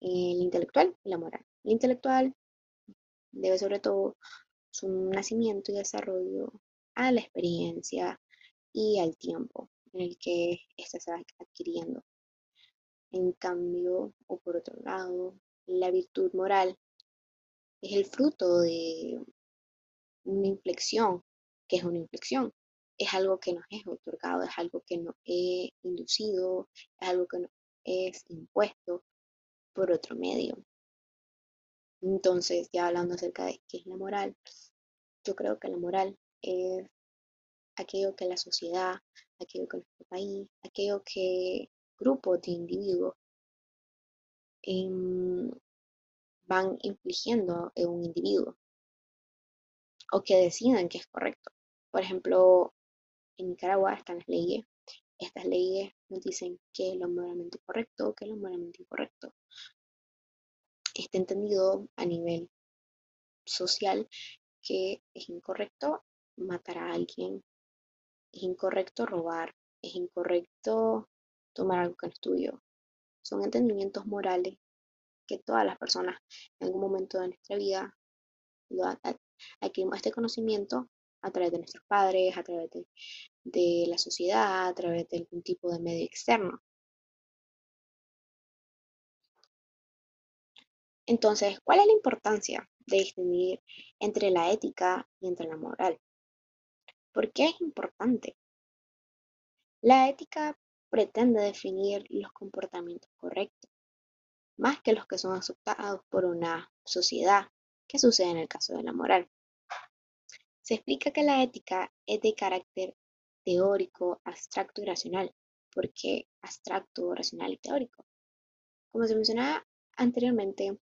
el intelectual y la moral. El intelectual debe sobre todo su nacimiento y desarrollo a la experiencia y al tiempo en el que ésta se va adquiriendo. En cambio, o por otro lado, la virtud moral es el fruto de una inflexión, que es una inflexión, es algo que nos es otorgado, es algo que nos es inducido, es algo que nos es impuesto por otro medio. Entonces, ya hablando acerca de qué es la moral, yo creo que la moral es aquello que la sociedad, aquello que nuestro país, aquello que grupos de individuos em, van infligiendo en un individuo o que decidan que es correcto. Por ejemplo, en Nicaragua están las leyes. Estas leyes nos dicen qué es lo moralmente correcto, qué es lo moralmente incorrecto. Está entendido a nivel social que es incorrecto matar a alguien, es incorrecto robar, es incorrecto tomar algo que no es tuyo. Son entendimientos morales que todas las personas en algún momento de nuestra vida adquirimos este conocimiento a través de nuestros padres, a través de, de la sociedad, a través de algún tipo de medio externo. Entonces, ¿cuál es la importancia de distinguir entre la ética y entre la moral? ¿Por qué es importante? La ética pretende definir los comportamientos correctos, más que los que son aceptados por una sociedad, que sucede en el caso de la moral. Se explica que la ética es de carácter teórico, abstracto y racional. ¿Por qué abstracto, racional y teórico? Como se mencionaba anteriormente,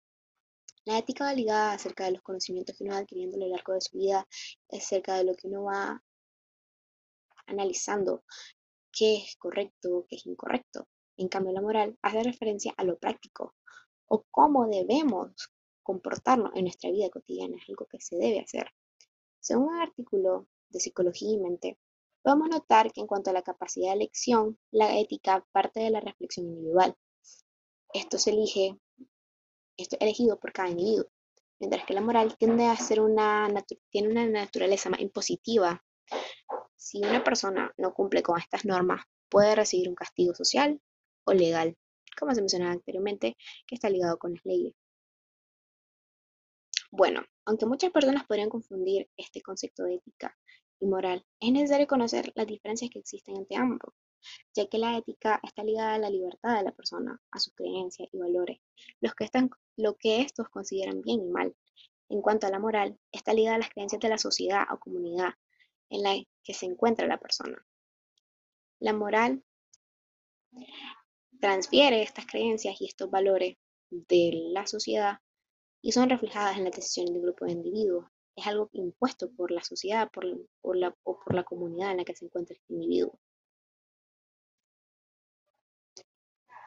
La ética va ligada acerca de los conocimientos que uno va adquiriendo a lo largo de su vida, acerca de lo que uno va analizando, qué es correcto, qué es incorrecto. En cambio, la moral hace referencia a lo práctico o cómo debemos comportarnos en nuestra vida cotidiana, es algo que se debe hacer. Según un artículo de Psicología y Mente, podemos notar que en cuanto a la capacidad de elección, la ética parte de la reflexión individual. Esto se elige, esto es elegido por cada individuo, mientras que la moral tiende a ser una, tiene una naturaleza más impositiva. Si una persona no cumple con estas normas, puede recibir un castigo social o legal, como se mencionaba anteriormente, que está ligado con las leyes. Bueno, aunque muchas personas podrían confundir este concepto de ética y moral, es necesario conocer las diferencias que existen entre ambos, ya que la ética está ligada a la libertad de la persona, a sus creencias y valores, los que están, lo que estos consideran bien y mal. En cuanto a la moral, está ligada a las creencias de la sociedad o comunidad en la que se encuentra la persona. La moral transfiere estas creencias y estos valores de la sociedad y son reflejadas en las decisiones de un grupo de individuos. Es algo impuesto por la sociedad por, la, o por la comunidad en la que se encuentra este individuo.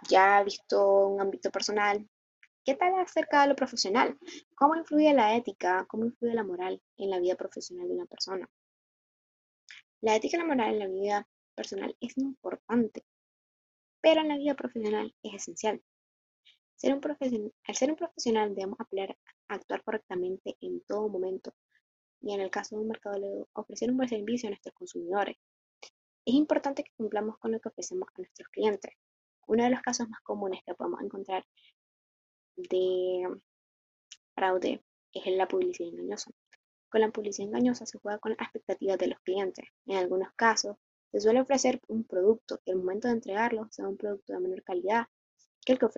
Ya visto un ámbito personal, ¿qué tal acerca de lo profesional? ¿Cómo influye la ética, cómo influye la moral en la vida profesional de una persona? La ética y la moral en la vida personal es importante, pero en la vida profesional es esencial. Ser un al ser un profesional debemos apelar a actuar correctamente en todo momento y en el caso de un mercado ofrecer un buen servicio a nuestros consumidores. Es importante que cumplamos con lo que ofrecemos a nuestros clientes. Uno de los casos más comunes que podemos encontrar de fraude es la publicidad engañosa. Con la publicidad engañosa se juega con las expectativas de los clientes. En algunos casos, se suele ofrecer un producto y al momento de entregarlo sea un producto de menor calidad que el que,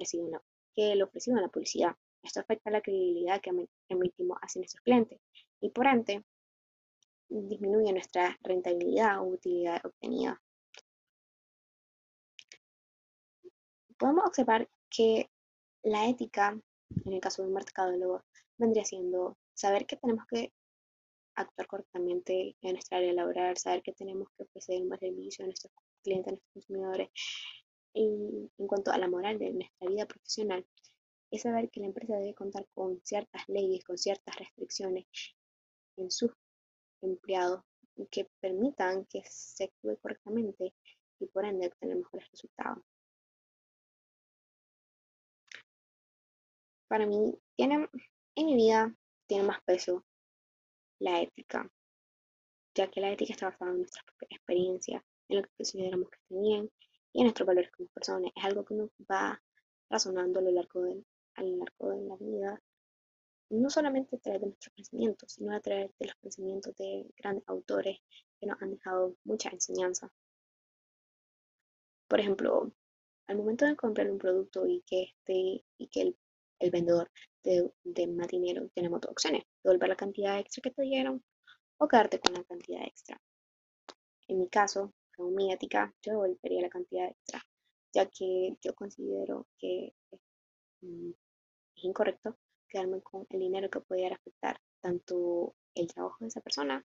que ofrecido en la publicidad. Esto afecta la credibilidad que emitimos hacia nuestros clientes y por ende disminuye nuestra rentabilidad o utilidad obtenida. Podemos observar que la ética, en el caso de un mercadólogo, vendría siendo saber que tenemos que actuar correctamente en nuestra área laboral, saber que tenemos que ofrecer buen servicio a nuestros clientes, a nuestros consumidores. Y en cuanto a la moral de nuestra vida profesional, es saber que la empresa debe contar con ciertas leyes, con ciertas restricciones en sus empleados que permitan que se actúe correctamente y por ende obtener mejores resultados. Para mí, tiene, en mi vida tiene más peso la ética, ya que la ética está basada en nuestras propias experiencias, en lo que consideramos que está bien y en nuestros valores como personas. Es algo que nos va razonando a lo largo de, a largo de la vida, no solamente a través de nuestros pensamientos, sino a través de los pensamientos de grandes autores que nos han dejado mucha enseñanza. Por ejemplo, al momento de comprar un producto y que, este, y que el, el vendedor de, de más dinero, tenemos dos opciones, devolver la cantidad extra que te dieron o quedarte con la cantidad extra. En mi caso, mi ética, yo devolvería la cantidad extra, ya que yo considero que mm, es incorrecto quedarme con el dinero que pudiera afectar tanto el trabajo de esa persona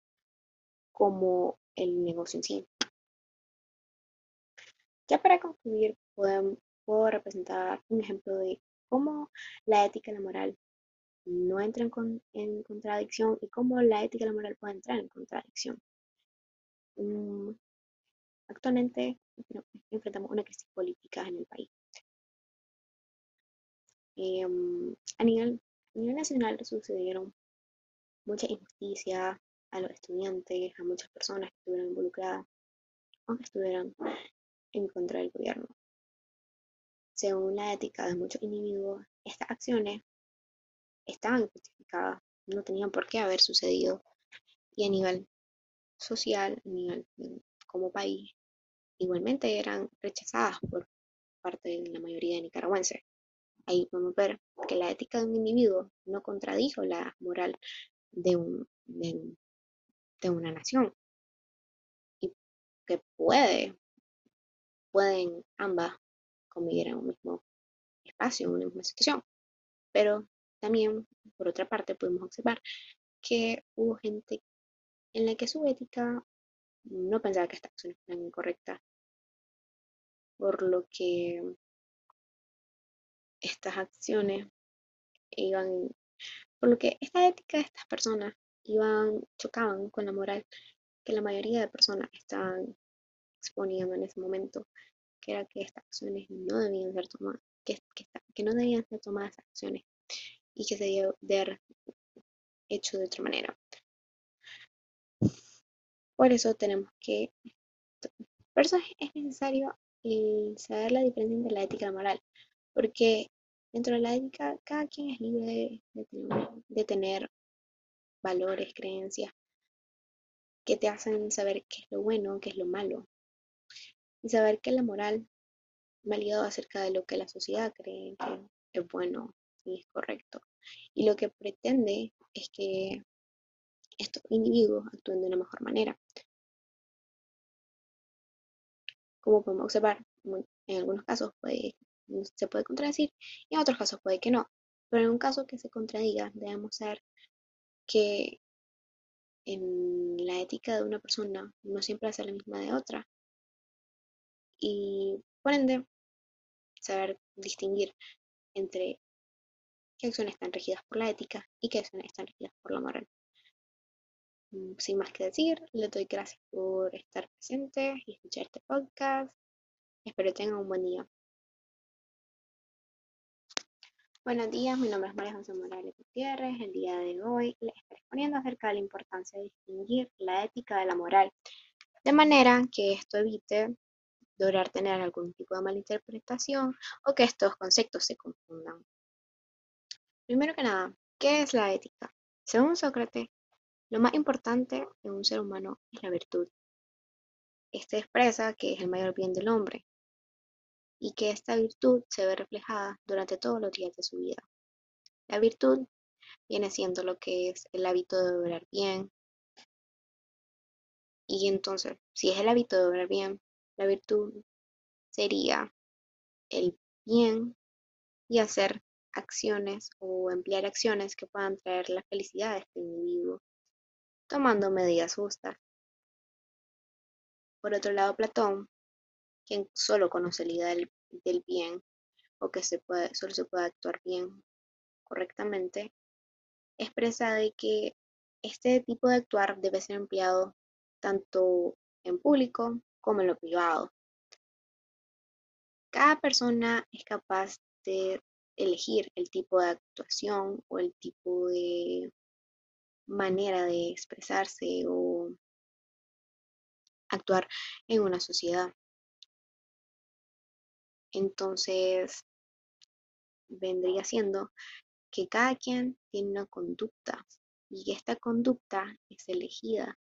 como el negocio en sí. Ya para concluir, puedo, puedo representar un ejemplo de cómo la ética y la moral no entran en, contradicción y cómo la ética y la moral pueden entrar en contradicción. Mm, actualmente enfrentamos una crisis política en el país. Em, a, nivel, a nivel nacional sucedieron mucha injusticia a los estudiantes, a muchas personas que estuvieron involucradas, aunque estuvieran en contra del gobierno. Según la ética de muchos individuos, estas acciones estaban injustificadas, no tenían por qué haber sucedido. Y a nivel social, a nivel como país, igualmente eran rechazadas por parte de la mayoría de nicaragüenses. Ahí podemos ver que la ética de un individuo no contradijo la moral de, un, de, una nación y que puede, pueden ambas convivir en un mismo espacio, en una misma situación. Pero también, por otra parte, podemos observar que hubo gente en la que su ética no pensaba que estas acciones eran incorrectas, por lo que estas acciones iban, por lo que esta ética de estas personas iban, chocaban con la moral que la mayoría de personas estaban exponiendo en ese momento, que era que estas acciones no debían ser tomadas, que, que, no debían ser tomadas acciones y que se debía haber hecho de otra manera. Por eso tenemos que, por eso es necesario saber la diferencia entre la ética y la moral, porque dentro de la ética cada quien es libre de, tener, valores, creencias que te hacen saber qué es lo bueno, qué es lo malo, y saber que la moral va ligado acerca de lo que la sociedad cree que es bueno y es correcto. Y lo que pretende es que estos individuos actúen de una mejor manera. Como podemos observar, en algunos casos se puede contradecir y en otros casos puede que no. Pero en un caso que se contradiga, debemos saber que en la ética de una persona no siempre ser la misma de otra. Y por ende, saber distinguir entre qué acciones están regidas por la ética y qué acciones están regidas por la moral. Mm, sin más que decir, le doy gracias por estar presente y escuchar este podcast. Espero tengan un buen día. Buenos días, mi nombre es María José Morales Gutiérrez. El día de hoy les estaré exponiendo acerca de la importancia de distinguir la ética de la moral, de manera que esto evite lograr tener algún tipo de malinterpretación o que estos conceptos se confundan. Primero que nada, ¿qué es la ética? Según Sócrates, lo más importante en un ser humano es la virtud. Este expresa que es el mayor bien del hombre y que esta virtud se ve reflejada durante todos los días de su vida. La virtud viene siendo lo que es el hábito de obrar bien. Y entonces, si es el hábito de obrar bien, la virtud sería el bien y hacer acciones o emplear acciones que puedan traer la felicidad a este individuo tomando medidas justas. Por otro lado, Platón, quien solo conoce la idea del, bien o que solo se puede actuar bien correctamente, expresa de que este tipo de actuar debe ser empleado tanto en público como en lo privado. Cada persona es capaz de elegir el tipo de actuación o el tipo de manera de expresarse o actuar en una sociedad. Entonces, vendría siendo que cada quien tiene una conducta y esta conducta es elegida.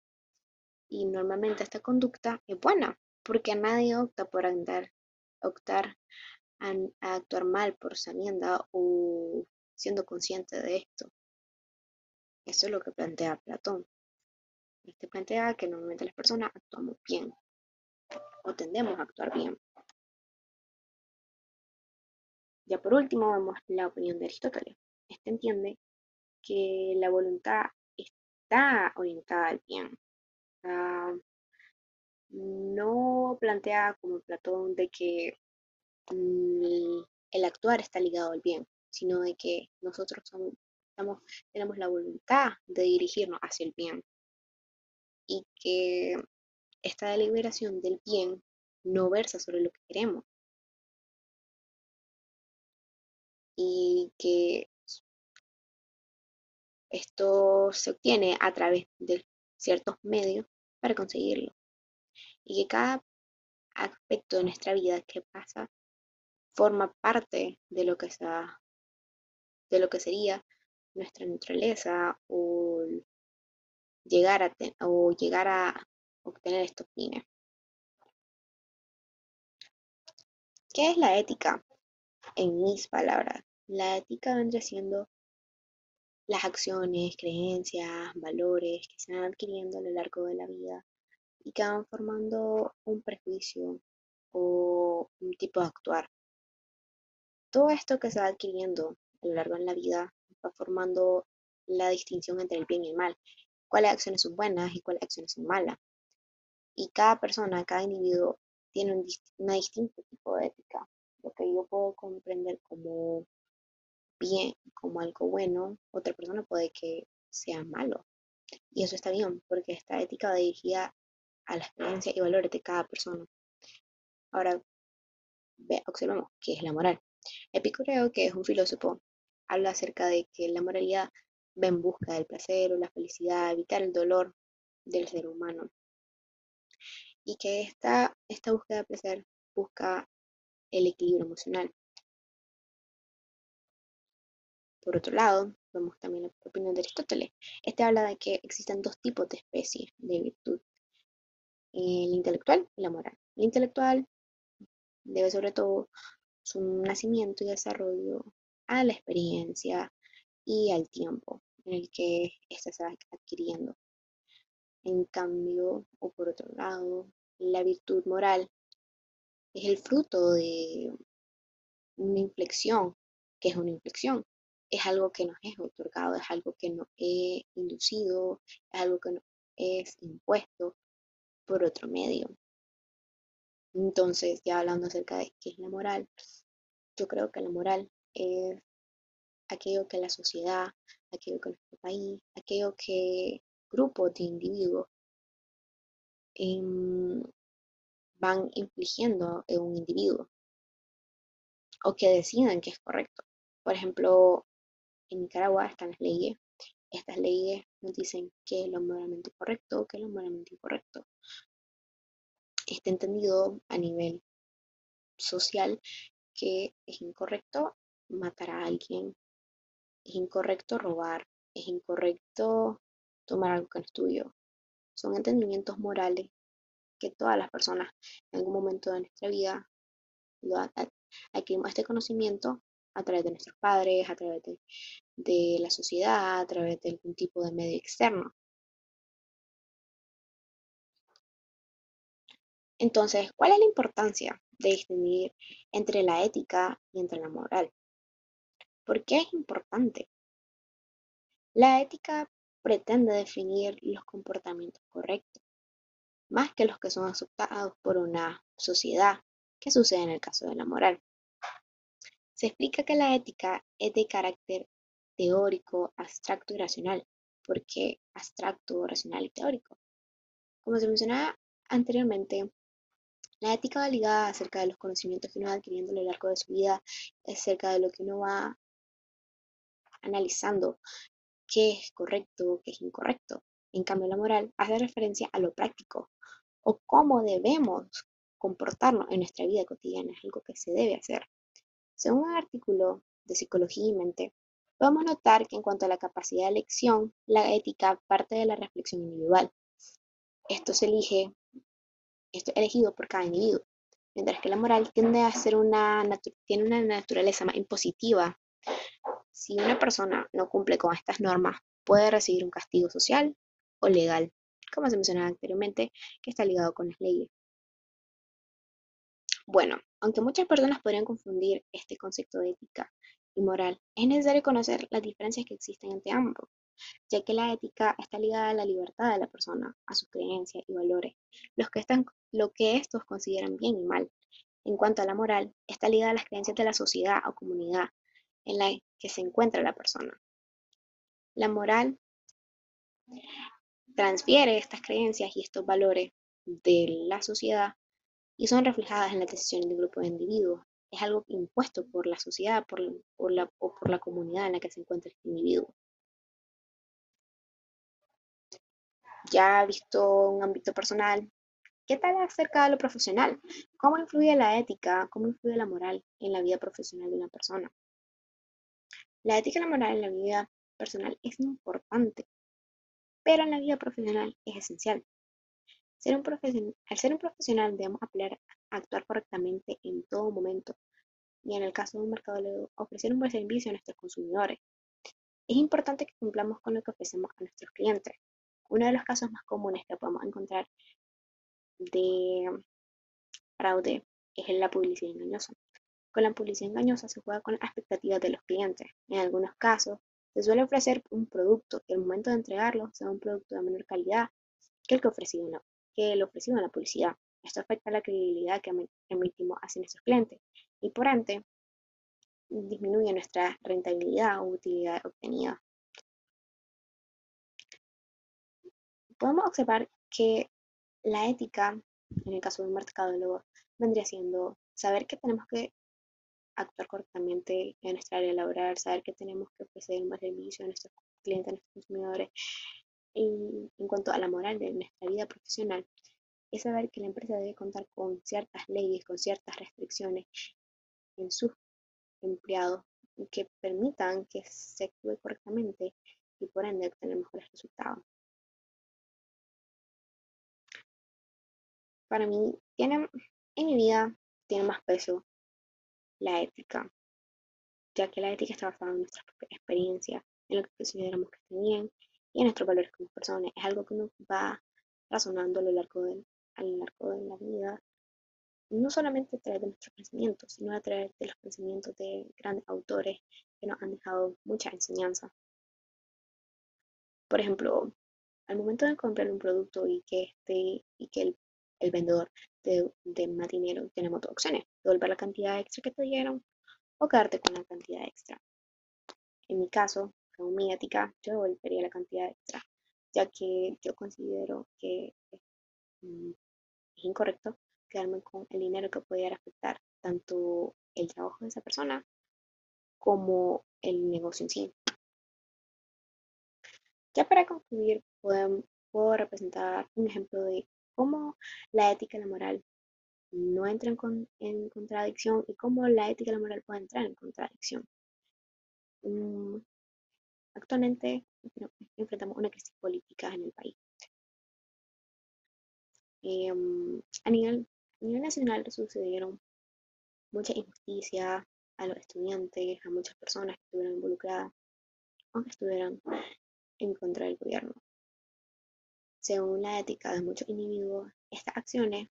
Y normalmente esta conducta es buena porque nadie opta por andar, optar a, actuar mal por sabienda o siendo consciente de esto. Eso es lo que plantea Platón. Este plantea que normalmente las personas actuamos bien o tendemos a actuar bien. Ya por último vemos la opinión de Aristóteles. Este entiende que la voluntad está orientada al bien. No plantea como Platón de que mm, el actuar está ligado al bien, sino de que nosotros tenemos la voluntad de dirigirnos hacia el bien. Y que esta deliberación del bien no versa sobre lo que queremos. Y que esto se obtiene a través de ciertos medios para conseguirlo y que cada aspecto de nuestra vida que pasa forma parte de lo que, de lo que sería nuestra naturaleza o llegar a, o llegar a obtener estos fines. ¿Qué es la ética? En mis palabras, la ética vendría siendo las acciones, creencias, valores que se van adquiriendo a lo largo de la vida y que van formando un prejuicio o un tipo de actuar. Todo esto que se va adquiriendo a lo largo de la vida va formando la distinción entre el bien y el mal, cuáles acciones son buenas y cuáles acciones son malas. Y cada persona, cada individuo tiene un, una distinto tipo de ética. Lo que yo puedo comprender como bien, como algo bueno, otra persona puede que sea malo. Y eso está bien, porque esta ética va dirigida a las creencias y valores de cada persona. Ahora, observamos qué es la moral. Epicureo, que es un filósofo, habla acerca de que la moralidad va en busca del placer o la felicidad, evitar el dolor del ser humano. Y que esta, esta búsqueda de placer busca el equilibrio emocional. Por otro lado, vemos también la opinión de Aristóteles. Este habla de que existen dos tipos de especies de virtud, el intelectual y la moral. El intelectual debe sobre todo su nacimiento y desarrollo a la experiencia y al tiempo en el que ésta se va adquiriendo. En cambio, o por otro lado, la virtud moral es el fruto de una inflexión, que es una inflexión. Es algo que nos es otorgado, es algo que nos es inducido, es algo que nos es impuesto por otro medio. Entonces, ya hablando acerca de qué es la moral, yo creo que la moral es aquello que la sociedad, aquello que nuestro país, aquello que grupos de individuos em, van infligiendo en un individuo o que decidan que es correcto. Por ejemplo, en Nicaragua están las leyes. Estas leyes nos dicen qué es lo moralmente correcto, qué es lo moralmente incorrecto. Está entendido a nivel social que es incorrecto matar a alguien, es incorrecto robar, es incorrecto tomar algo que no es tuyo. Son entendimientos morales que todas las personas en algún momento de nuestra vida lo adquirimos este conocimiento a través de nuestros padres, a través de, la sociedad, a través de algún tipo de medio externo. Entonces, ¿cuál es la importancia de distinguir entre la ética y entre la moral? ¿Por qué es importante? La ética pretende definir los comportamientos correctos, más que los que son aceptados por una sociedad, que sucede en el caso de la moral. Se explica que la ética es de carácter teórico, abstracto y racional. ¿Por qué abstracto, racional y teórico? Como se mencionaba anteriormente, la ética va ligada acerca de los conocimientos que uno va adquiriendo a lo largo de su vida, acerca de lo que uno va analizando qué es correcto, qué es incorrecto. En cambio, la moral hace referencia a lo práctico o cómo debemos comportarnos en nuestra vida cotidiana, es algo que se debe hacer. Según un artículo de Psicología y Mente, podemos notar que en cuanto a la capacidad de elección, la ética parte de la reflexión individual. Esto se elige esto es elegido por cada individuo, mientras que la moral tiende a ser una, tiene una naturaleza más impositiva. Si una persona no cumple con estas normas, puede recibir un castigo social o legal, como se mencionaba anteriormente, que está ligado con las leyes. Bueno, aunque muchas personas podrían confundir este concepto de ética y moral, es necesario conocer las diferencias que existen entre ambos ya que la ética está ligada a la libertad de la persona, a sus creencias y valores, los que están, lo que estos consideran bien y mal. En cuanto a la moral, está ligada a las creencias de la sociedad o comunidad en la que se encuentra la persona. La moral transfiere estas creencias y estos valores de la sociedad y son reflejadas en las decisiones de un grupo de individuos. Es algo impuesto por la sociedad por, la, o por la comunidad en la que se encuentra este individuo. ya visto un ámbito personal, ¿qué tal acerca de lo profesional? ¿Cómo influye la ética, cómo influye la moral en la vida profesional de una persona? La ética y la moral en la vida personal es importante, pero en la vida profesional es esencial. Al ser un profesional debemos aprender a actuar correctamente en todo momento y en el caso de un mercado ofrecer un buen servicio a nuestros consumidores. Es importante que cumplamos con lo que ofrecemos a nuestros clientes, uno de los casos más comunes que podemos encontrar de fraude es la publicidad engañosa. Con la publicidad engañosa se juega con las expectativas de los clientes. En algunos casos Se suele ofrecer un producto que al momento de entregarlo sea un producto de menor calidad que el que ofrecido en que el ofrecido en la publicidad. Esto afecta la credibilidad que emitimos hacia nuestros clientes y por ende disminuye nuestra rentabilidad o utilidad obtenida. Podemos observar que la ética, en el caso de un mercadólogo, vendría siendo saber que tenemos que actuar correctamente en nuestra área laboral, saber que tenemos que ofrecer un buen servicio a nuestros clientes, a nuestros consumidores. En cuanto a la moral de nuestra vida profesional, es saber que la empresa debe contar con ciertas leyes, con ciertas restricciones en sus empleados que permitan que se actúe correctamente y por ende obtener mejores resultados. Para mí, tiene, en mi vida tiene más peso la ética, ya que la ética está basada en nuestra experiencia, en lo que consideramos que bien y en nuestros valores como personas. Es algo que nos va razonando a lo largo de, a lo largo de la vida, no solamente a través de nuestros pensamientos, sino a través de los pensamientos de grandes autores que nos han dejado mucha enseñanza. Por ejemplo, al momento de comprar un producto y que, este, y que el, el vendedor de, de, más dinero, tenemos dos opciones, devolver la cantidad extra que te dieron o quedarte con la cantidad extra. En mi caso, según mi ética, yo devolvería la cantidad extra, ya que yo considero que mm, es incorrecto quedarme con el dinero que pudiera afectar tanto el trabajo de esa persona como el negocio en sí. Ya para concluir, puedo, representar un ejemplo de cómo la ética y la moral no entran en contradicción y cómo la ética y la moral pueden entrar en contradicción. Mm, actualmente enfrentamos una crisis política en el país. Em, a, nivel, nacional sucedieron muchas injusticias a los estudiantes, a muchas personas que estuvieron involucradas o que estuvieran en contra del gobierno. Según la ética de muchos individuos, estas acciones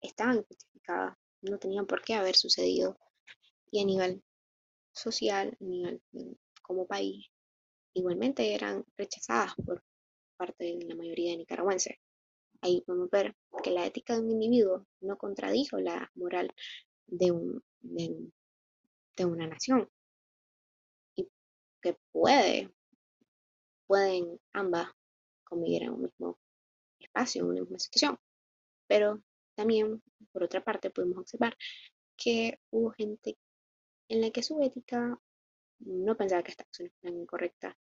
estaban justificadas, no tenían por qué haber sucedido. Y a nivel social, a nivel como país, igualmente eran rechazadas por parte de la mayoría de nicaragüenses. Ahí podemos ver que la ética de un individuo no contradijo la moral de, un, de, una nación y que puede, pueden ambas convivir en un mismo espacio, en una misma situación. Pero también, por otra parte, podemos observar que hubo gente en la que su ética no pensaba que estas acciones eran incorrectas,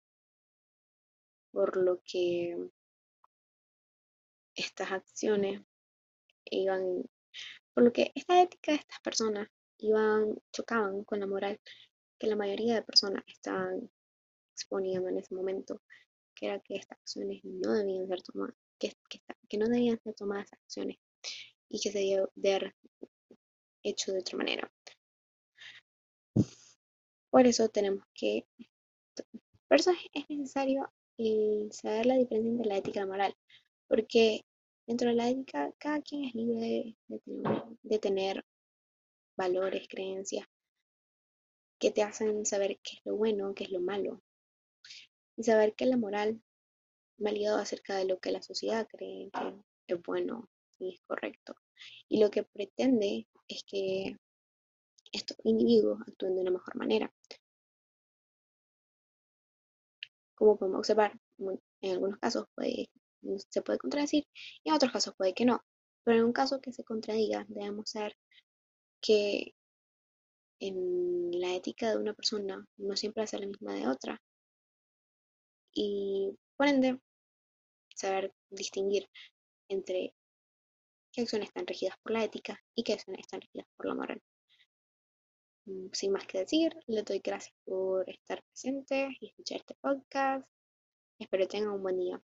por lo que estas acciones iban, por lo que esta ética de estas personas iban, chocaban con la moral que la mayoría de personas estaban exponiendo en ese momento, que era que estas acciones no debían ser tomadas, que, que no debían ser tomadas acciones y que se debe haber hecho de otra manera. Por eso tenemos que, por eso es necesario saber la diferencia entre la ética y la moral, porque dentro de la ética cada quien es libre de, tener, valores, creencias que te hacen saber qué es lo bueno, qué es lo malo, y saber que la moral va acerca de lo que la sociedad cree que es bueno y es correcto. Y lo que pretende es que estos individuos actúen de una mejor manera. Como podemos observar, en algunos casos puede, se puede contradecir y en otros casos puede que no. Pero en un caso que se contradiga, debemos saber que en la ética de una persona no siempre hace la misma de otra. Y por ende, saber distinguir entre qué acciones están regidas por la ética y qué acciones están regidas por la moral. Mm, sin más que decir, les doy gracias por estar presentes y escuchar este podcast. Espero tengan un buen día.